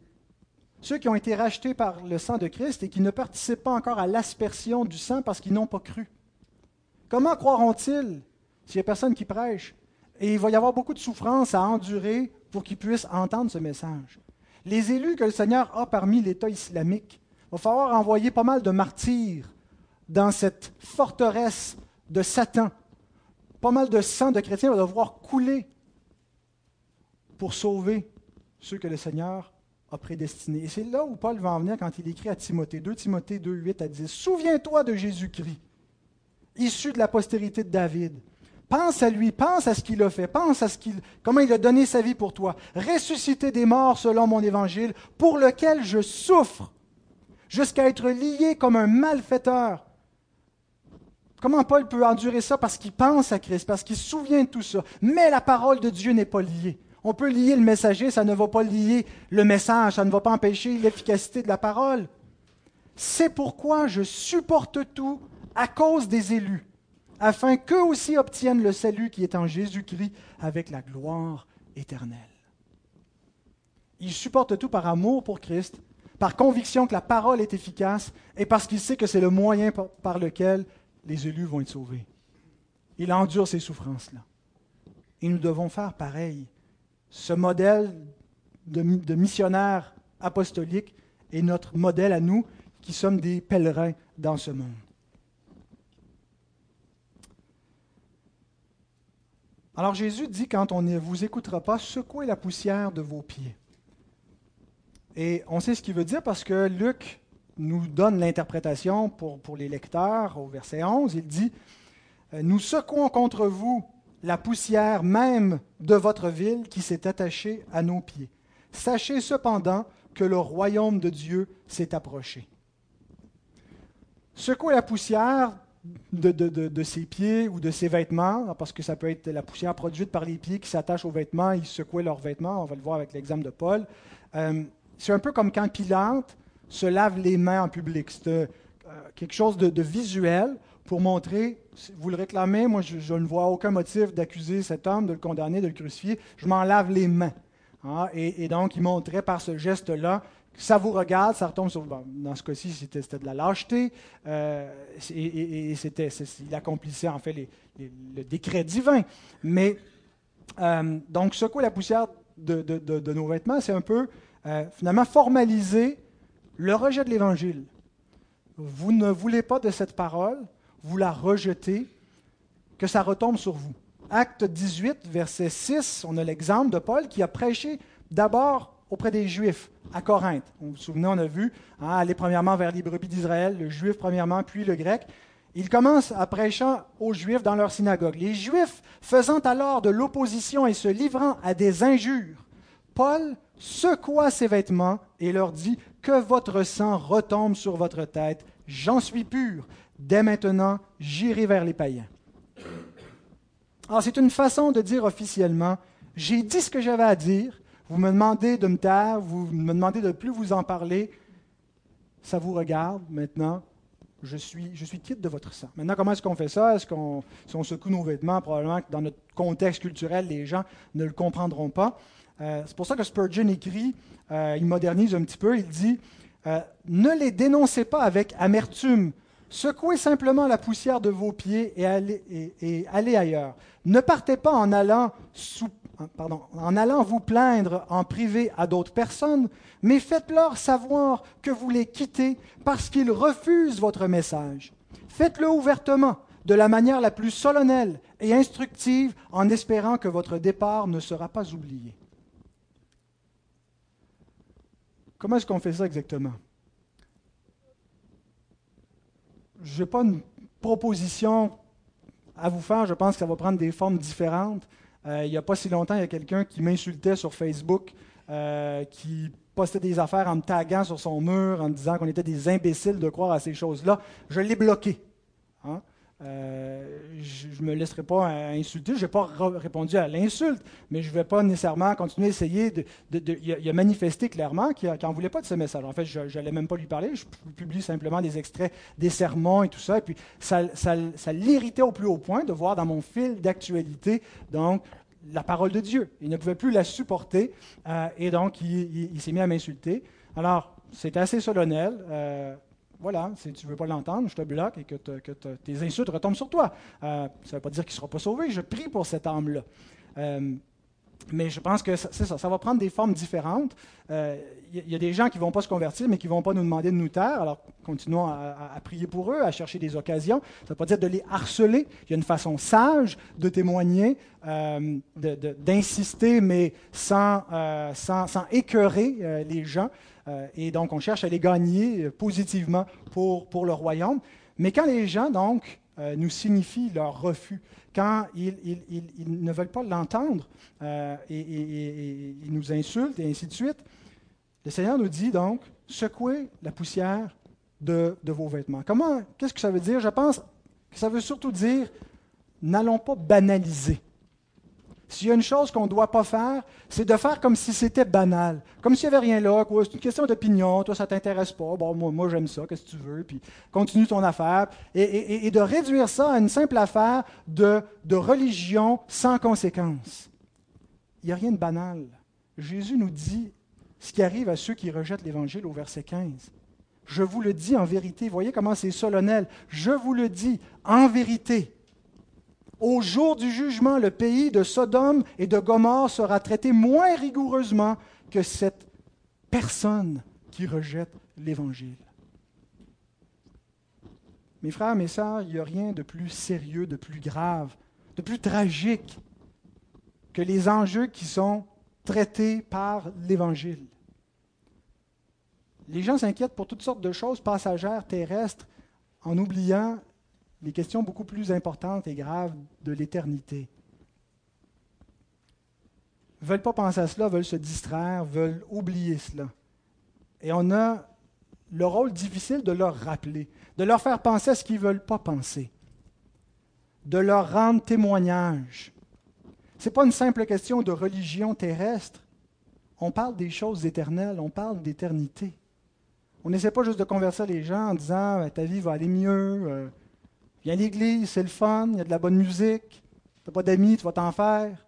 Ceux qui ont été rachetés par le sang de Christ et qui ne participent pas encore à l'aspersion du sang parce qu'ils n'ont pas cru. Comment croiront-ils s'il n'y a personne qui prêche? Et il va y avoir beaucoup de souffrance à endurer pour qu'ils puissent entendre ce message. Les élus que le Seigneur a parmi l'État islamique, il va falloir envoyer pas mal de martyrs dans cette forteresse de Satan. Pas mal de sang de chrétiens va devoir couler pour sauver ceux que le Seigneur a prédestinés. Et c'est là où Paul va en venir quand il écrit à Timothée 2, Timothée 2, 8 à 10. Souviens-toi de Jésus-Christ, issu de la postérité de David, Pense à lui, pense à ce qu'il a fait, pense à ce qu'il, comment il a donné sa vie pour toi. Ressuscité des morts selon mon évangile, pour lequel je souffre, jusqu'à être lié comme un malfaiteur. Comment Paul peut endurer ça? Parce qu'il pense à Christ, parce qu'il se souvient de tout ça. Mais la parole de Dieu n'est pas liée. On peut lier le messager, ça ne va pas lier le message, ça ne va pas empêcher l'efficacité de la parole. C'est pourquoi je supporte tout à cause des élus afin qu'eux aussi obtiennent le salut qui est en Jésus-Christ avec la gloire éternelle. Il supporte tout par amour pour Christ, par conviction que la parole est efficace et parce qu'il sait que c'est le moyen par lequel les élus vont être sauvés. Il endure ces souffrances-là. Et nous devons faire pareil. Ce modèle de, de missionnaire apostolique est notre modèle à nous qui sommes des pèlerins dans ce monde. Alors Jésus dit, quand on ne vous écoutera pas, secouez la poussière de vos pieds. Et on sait ce qu'il veut dire parce que Luc nous donne l'interprétation pour, les lecteurs au verset 11. Il dit, euh, nous secouons contre vous la poussière même de votre ville qui s'est attachée à nos pieds. Sachez cependant que le royaume de Dieu s'est approché. Secouer la poussière, de, ses pieds ou de ses vêtements, parce que ça peut être la poussière produite par les pieds qui s'attachent aux vêtements, ils secouaient leurs vêtements, on va le voir avec l'exemple de Paul. Euh, c'est un peu comme quand Pilate se lave les mains en public. C'est euh, quelque chose de, visuel pour montrer, vous le réclamez, moi je, ne vois aucun motif d'accuser cet homme, de le condamner, de le crucifier, je m'en lave les mains. Hein. et, donc il montrait par ce geste-là ça vous regarde, ça retombe sur. dans ce cas-ci, c'était, de la lâcheté. Euh, et, c'était, il accomplissait en fait le décret divin. Mais, euh, donc, secouer la poussière de, nos vêtements, c'est un peu, euh, finalement, formaliser le rejet de l'Évangile. Vous ne voulez pas de cette parole, vous la rejetez, que ça retombe sur vous. Acte 18, verset 6, on a l'exemple de Paul qui a prêché d'abord auprès des Juifs à Corinthe. Vous vous souvenez, on a vu hein, aller premièrement vers les brebis d'Israël, le Juif premièrement, puis le Grec. Il commence à prêcher aux Juifs dans leur synagogue. Les Juifs faisant alors de l'opposition et se livrant à des injures, Paul secoua ses vêtements et leur dit Que votre sang retombe sur votre tête, j'en suis pur. Dès maintenant, j'irai vers les païens. Alors, c'est une façon de dire officiellement J'ai dit ce que j'avais à dire, vous me demandez de me taire, vous me demandez de plus vous en parler. Ça vous regarde maintenant. Je suis, je suis quitte de votre sang. Maintenant, comment est-ce qu'on fait ça? Est-ce qu'on si on secoue nos vêtements? Probablement que dans notre contexte culturel, les gens ne le comprendront pas. Euh, c'est pour ça que Spurgeon écrit, euh, il modernise un petit peu, il dit euh, Ne les dénoncez pas avec amertume. Secouez simplement la poussière de vos pieds et allez, et allez ailleurs. Ne partez pas en allant sous pardon, en allant vous plaindre en privé à d'autres personnes, mais faites-leur savoir que vous les quittez parce qu'ils refusent votre message. Faites-le ouvertement, de la manière la plus solennelle et instructive, en espérant que votre départ ne sera pas oublié. Comment est-ce qu'on fait ça exactement? Je n'ai pas une proposition à vous faire, je pense que va prendre des formes différentes. Euh, il n'y a pas si longtemps, il y a quelqu'un qui m'insultait sur Facebook, euh, qui postait des affaires en me taguant sur son mur, en me disant qu'on était des imbéciles de croire à ces choses-là. Je l'ai bloqué. Hein. Euh, je ne me laisserai pas insulter. Je n'ai pas répondu à l'insulte, mais je ne vais pas nécessairement continuer à essayer de. il, a, manifesté clairement qu'il n'en voulait pas de ce message. En fait, je n'allais même pas lui parler. Je publie simplement des extraits des sermons et tout ça. Et puis, ça, l'irritait au plus haut point de voir dans mon fil d'actualité, donc, la parole de Dieu. Il ne pouvait plus la supporter. Euh, et donc, il, s'est mis à m'insulter. Alors, c'était assez solennel. Euh, voilà, si tu ne veux pas l'entendre, je te bloque et que, tes insultes retombent sur toi. Euh, ça ne veut pas dire qu'il ne sera pas sauvé. Je prie pour cet âme-là. Euh, mais je pense que c'est ça, ça va prendre des formes différentes. Il euh, y, a des gens qui ne vont pas se convertir, mais qui ne vont pas nous demander de nous taire. Alors, continuons à, prier pour eux, à chercher des occasions. Ça ne veut pas dire de les harceler. Il y a une façon sage de témoigner, d'insister, mais sans, sans, sans écœurer les gens. Euh, et donc, on cherche à les gagner euh, positivement pour, pour le royaume. Mais quand les gens, donc, euh, nous signifient leur refus, quand ils, ne veulent pas l'entendre et, ils nous insultent et ainsi de suite, le Seigneur nous dit donc, secouez la poussière de, de vos vêtements. Comment, qu'est-ce que ça veut dire? Je pense que ça veut surtout dire, n'allons pas banaliser s'il y a une chose qu'on ne doit pas faire, c'est de faire comme si c'était banal, comme s'il n'y avait rien là, c'est une question d'opinion, toi ça t'intéresse pas, bon moi, moi j'aime ça, qu'est-ce que tu veux, puis continue ton affaire, et, de réduire ça à une simple affaire de, de religion sans conséquence. Il n'y a rien de banal. Jésus nous dit ce qui arrive à ceux qui rejettent l'Évangile au verset 15. Je vous le dis en vérité, voyez comment c'est solennel, je vous le dis en vérité au jour du jugement, le pays de Sodome et de Gomorre sera traité moins rigoureusement que cette personne qui rejette l'Évangile. Mes frères, mes sœurs, il n'y a rien de plus sérieux, de plus grave, de plus tragique que les enjeux qui sont traités par l'Évangile. Les gens s'inquiètent pour toutes sortes de choses passagères, terrestres, en oubliant les questions beaucoup plus importantes et graves de l'éternité. Ils veulent pas penser à cela, veulent se distraire, veulent oublier cela. Et on a le rôle difficile de leur rappeler, de leur faire penser à ce qu'ils ne veulent pas penser, de leur rendre témoignage. Ce n'est pas une simple question de religion terrestre. On parle des choses éternelles, on parle d'éternité. On n'essaie pas juste de converser les gens en disant ta vie va aller mieux, euh, Viens à l'église, c'est le fun, il y a de la bonne musique. Tu n'as pas d'amis, tu vas t'en faire.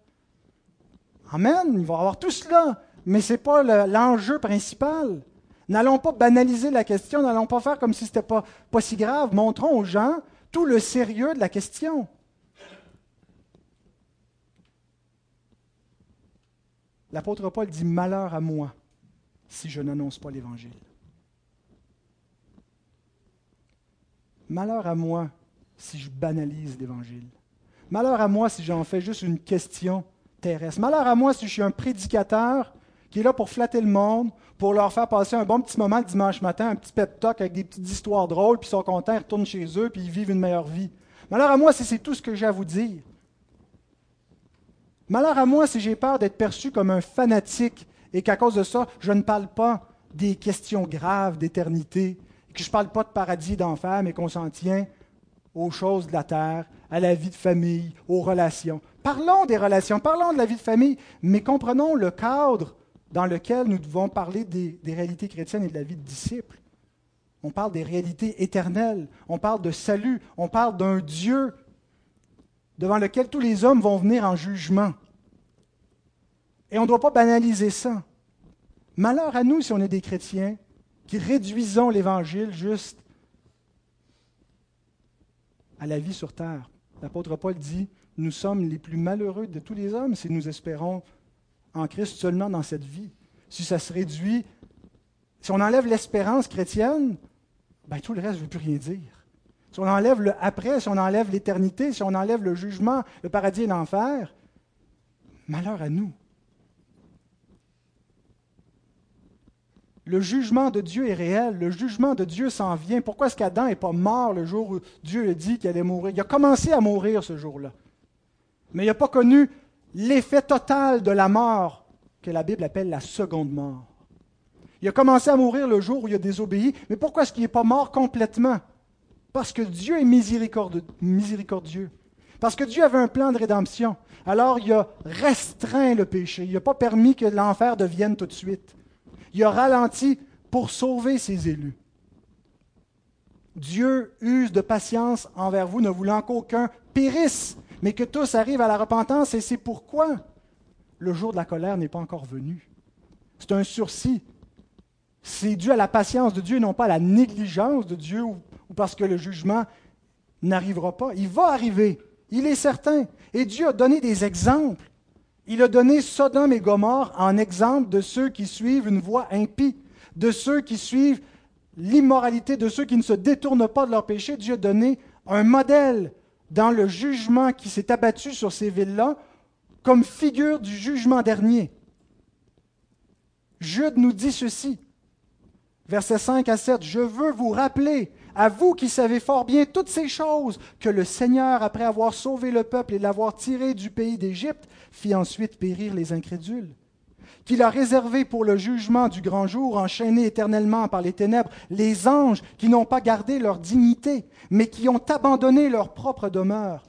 Amen, il va y avoir tout cela, mais ce n'est pas l'enjeu principal. N'allons pas banaliser la question, n'allons pas faire comme si ce n'était pas, pas si grave. Montrons aux gens tout le sérieux de la question. L'apôtre Paul dit Malheur à moi si je n'annonce pas l'Évangile. Malheur à moi si je banalise l'Évangile? Malheur à moi si j'en fais juste une question terrestre. Malheur à moi si je suis un prédicateur qui est là pour flatter le monde, pour leur faire passer un bon petit moment le dimanche matin, un petit pep talk avec des petites histoires drôles, puis ils sont contents, ils retournent chez eux, puis ils vivent une meilleure vie. Malheur à moi si c'est tout ce que j'ai à vous dire. Malheur à moi si j'ai peur d'être perçu comme un fanatique et qu'à cause de ça, je ne parle pas des questions graves d'éternité, que je ne parle pas de paradis d'enfer, mais qu'on s'en tient aux choses de la terre, à la vie de famille, aux relations. Parlons des relations, parlons de la vie de famille, mais comprenons le cadre dans lequel nous devons parler des, réalités chrétiennes et de la vie de disciples. On parle des réalités éternelles, on parle de salut, on parle d'un Dieu devant lequel tous les hommes vont venir en jugement. Et on ne doit pas banaliser ça. Malheur à nous si on est des chrétiens qui réduisons l'Évangile juste à la vie sur terre. L'apôtre Paul dit, nous sommes les plus malheureux de tous les hommes si nous espérons en Christ seulement dans cette vie. Si ça se réduit, si on enlève l'espérance chrétienne, ben, tout le reste ne veut plus rien dire. Si on enlève le après, si on enlève l'éternité, si on enlève le jugement, le paradis et l'enfer, malheur à nous. Le jugement de Dieu est réel, le jugement de Dieu s'en vient. Pourquoi est-ce qu'Adam n'est pas mort le jour où Dieu a dit qu'il allait mourir? Il a commencé à mourir ce jour-là. Mais il n'a pas connu l'effet total de la mort que la Bible appelle la seconde mort. Il a commencé à mourir le jour où il a désobéi, mais pourquoi est-ce qu'il n'est pas mort complètement? Parce que Dieu est miséricordieux. Parce que Dieu avait un plan de rédemption. Alors il a restreint le péché. Il n'a pas permis que l'enfer devienne tout de suite. Il a ralenti pour sauver ses élus. Dieu use de patience envers vous, ne voulant qu'aucun périsse, mais que tous arrivent à la repentance, et c'est pourquoi le jour de la colère n'est pas encore venu. C'est un sursis. C'est dû à la patience de Dieu, non pas à la négligence de Dieu ou, parce que le jugement n'arrivera pas. Il va arriver, il est certain. Et Dieu a donné des exemples. Il a donné Sodome et Gomorre en exemple de ceux qui suivent une voie impie, de ceux qui suivent l'immoralité, de ceux qui ne se détournent pas de leur péché. Dieu a donné un modèle dans le jugement qui s'est abattu sur ces villes-là comme figure du jugement dernier. Jude nous dit ceci, versets 5 à 7, Je veux vous rappeler, à vous qui savez fort bien toutes ces choses, que le Seigneur, après avoir sauvé le peuple et l'avoir tiré du pays d'Égypte, fit ensuite périr les incrédules. Qu'il a réservé pour le jugement du grand jour, enchaînés éternellement par les ténèbres, les anges qui n'ont pas gardé leur dignité, mais qui ont abandonné leur propre demeure,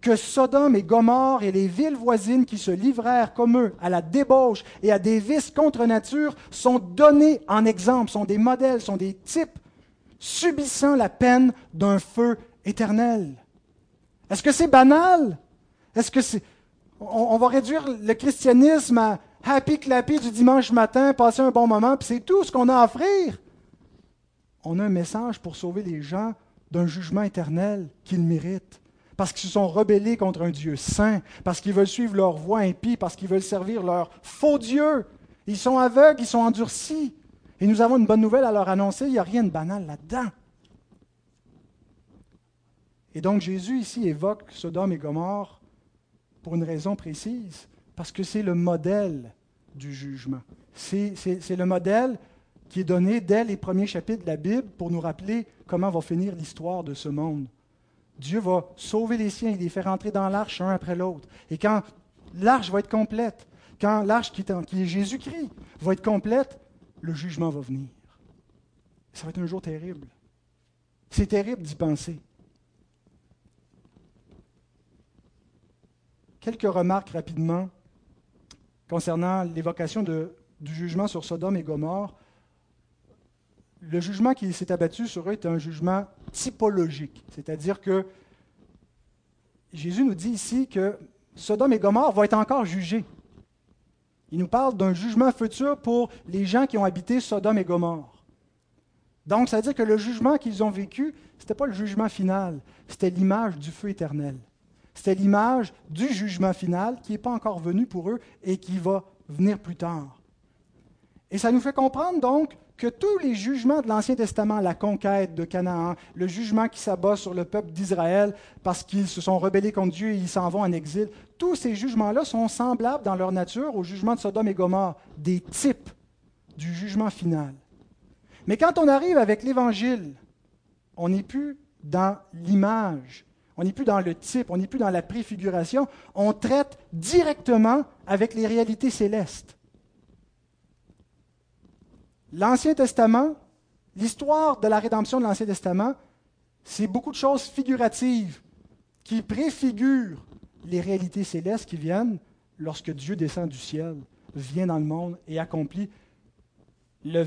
que Sodome et Gomorre et les villes voisines qui se livrèrent comme eux à la débauche et à des vices contre nature sont donnés en exemple, sont des modèles, sont des types, subissant la peine d'un feu éternel. Est-ce que c'est banal? Est-ce que c'est. On, va réduire le christianisme à happy clappy du dimanche matin, passer un bon moment, puis c'est tout ce qu'on a à offrir? On a un message pour sauver les gens d'un jugement éternel qu'ils méritent parce qu'ils se sont rebellés contre un Dieu saint, parce qu'ils veulent suivre leur voie impie, parce qu'ils veulent servir leur faux Dieu. Ils sont aveugles, ils sont endurcis. Et nous avons une bonne nouvelle à leur annoncer, il n'y a rien de banal là-dedans. Et donc Jésus ici évoque Sodome et Gomorre pour une raison précise, parce que c'est le modèle du jugement. C'est le modèle qui est donné dès les premiers chapitres de la Bible pour nous rappeler comment va finir l'histoire de ce monde. Dieu va sauver les siens et les faire entrer dans l'arche un après l'autre. Et quand l'arche va être complète, quand l'arche qui est, Jésus-Christ va être complète, le jugement va venir. Ça va être un jour terrible. C'est terrible d'y penser. Quelques remarques rapidement concernant l'évocation du jugement sur Sodome et Gomorre. Le jugement qui s'est abattu sur eux est un jugement typologique, c'est-à-dire que Jésus nous dit ici que Sodome et Gomorre vont être encore jugés. Il nous parle d'un jugement futur pour les gens qui ont habité Sodome et Gomorre. Donc, ça veut dire que le jugement qu'ils ont vécu, ce n'était pas le jugement final, c'était l'image du feu éternel. C'était l'image du jugement final qui n'est pas encore venu pour eux et qui va venir plus tard. Et ça nous fait comprendre donc que tous les jugements de l'Ancien Testament, la conquête de Canaan, le jugement qui s'abat sur le peuple d'Israël parce qu'ils se sont rebellés contre Dieu et ils s'en vont en exil, tous ces jugements-là sont semblables dans leur nature au jugement de Sodome et Gomorre, des types du jugement final. Mais quand on arrive avec l'Évangile, on n'est plus dans l'image, on n'est plus dans le type, on n'est plus dans la préfiguration, on traite directement avec les réalités célestes. L'Ancien Testament, l'histoire de la rédemption de l'Ancien Testament, c'est beaucoup de choses figuratives qui préfigurent les réalités célestes qui viennent lorsque Dieu descend du ciel, vient dans le monde et accomplit le,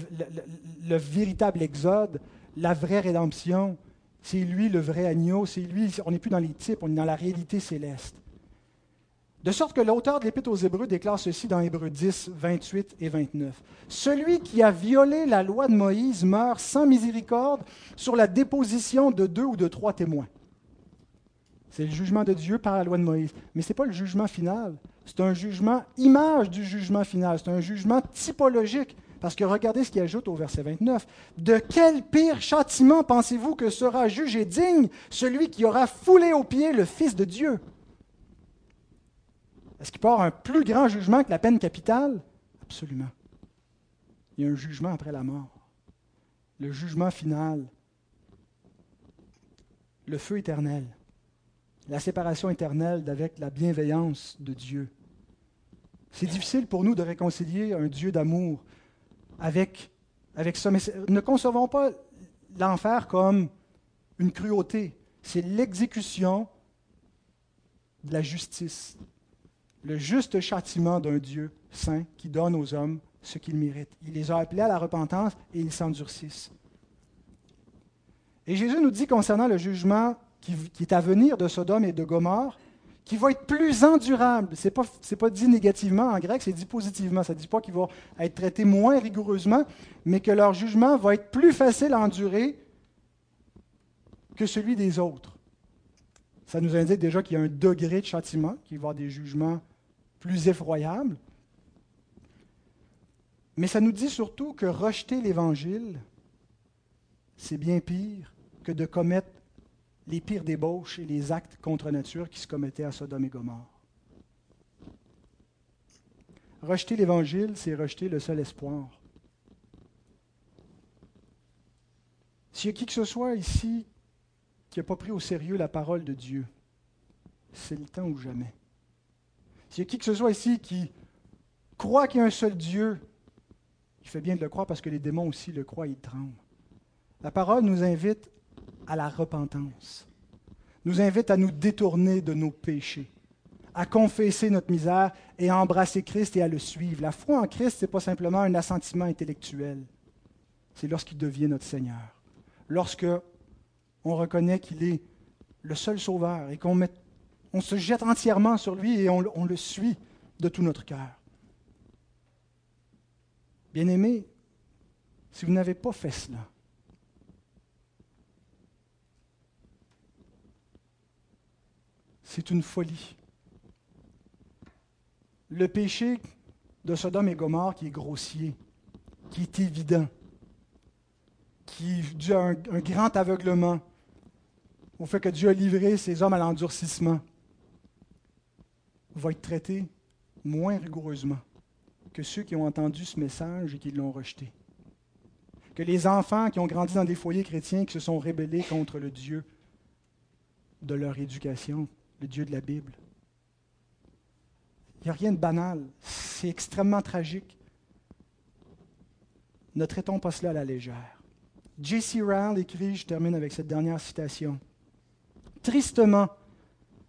véritable exode, la vraie rédemption. C'est lui le vrai agneau, c'est lui, on n'est plus dans les types, on est dans la réalité céleste. De sorte que l'auteur de l'Épître aux Hébreux déclare ceci dans Hébreux 10, 28 et 29. Celui qui a violé la loi de Moïse meurt sans miséricorde sur la déposition de deux ou de trois témoins. C'est le jugement de Dieu par la loi de Moïse. Mais ce n'est pas le jugement final. C'est un jugement image du jugement final. C'est un jugement typologique. Parce que regardez ce qu'il ajoute au verset 29. De quel pire châtiment pensez-vous que sera jugé digne celui qui aura foulé aux pieds le Fils de Dieu? Est-ce qu'il peut un plus grand jugement que la peine capitale? Absolument. Il y a un jugement après la mort. Le jugement final. Le feu éternel. La séparation éternelle avec la bienveillance de Dieu. C'est difficile pour nous de réconcilier un Dieu d'amour avec, avec ça. Mais ne concevons pas l'enfer comme une cruauté. C'est l'exécution de la justice, le juste châtiment d'un Dieu saint qui donne aux hommes ce qu'ils méritent. Il les a appelés à la repentance et ils s'endurcissent. Et Jésus nous dit concernant le jugement qui, est à venir de Sodome et de Gomorre, qui va être plus endurable. Ce n'est pas, pas, dit négativement en grec, c'est dit positivement. Ça ne dit pas qu'ils vont être traités moins rigoureusement, mais que leur jugement va être plus facile à endurer que celui des autres. Ça nous indique déjà qu'il y a un degré de châtiment, qu'il va y avoir des jugements plus effroyables. Mais ça nous dit surtout que rejeter l'Évangile, c'est bien pire que de commettre les pires débauches et les actes contre nature qui se commettaient à Sodome et Gomorre. Rejeter l'Évangile, c'est rejeter le seul espoir. S'il y a qui que ce soit ici qui n'a pas pris au sérieux la parole de Dieu, c'est le temps ou jamais. S'il y a qui que ce soit ici qui croit qu'il y a un seul Dieu, il fait bien de le croire parce que les démons aussi le croient, ils tremblent. La parole nous invite à la repentance, nous invite à nous détourner de nos péchés, à confesser notre misère et à embrasser Christ et à le suivre. La foi en Christ, ce n'est pas simplement un assentiment intellectuel, c'est lorsqu'il devient notre Seigneur, lorsque on reconnaît qu'il est le seul sauveur et qu'on on se jette entièrement sur lui et on, on le suit de tout notre cœur. Bien-aimés, si vous n'avez pas fait cela, c'est une folie. Le péché de Sodome et Gomorre qui est grossier, qui est évident, qui est dû à un, grand aveuglement, au fait que Dieu a livré ces hommes à l'endurcissement, va être traité moins rigoureusement que ceux qui ont entendu ce message et qui l'ont rejeté. Que les enfants qui ont grandi dans des foyers chrétiens qui se sont rébellés contre le Dieu de leur éducation, le Dieu de la Bible. Il n'y a rien de banal. C'est extrêmement tragique. Ne traitons pas cela à la légère. J.C. Ryle écrit, je termine avec cette dernière citation. Tristement,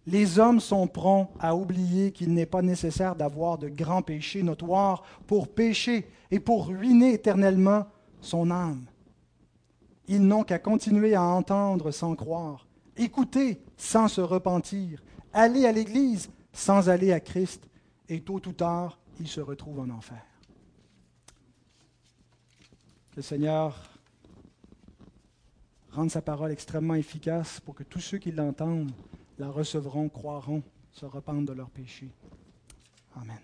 les hommes sont prompts à oublier qu'il n'est pas nécessaire d'avoir de grands péchés notoires pour pécher et pour ruiner éternellement son âme. Ils n'ont qu'à continuer à entendre sans croire, écouter sans se repentir, aller à l'Église sans aller à Christ, et tôt ou tard, ils se retrouvent en enfer. Que le Seigneur rende sa parole extrêmement efficace pour que tous ceux qui l'entendent la recevront, croiront, se repentent de leurs péchés. Amen.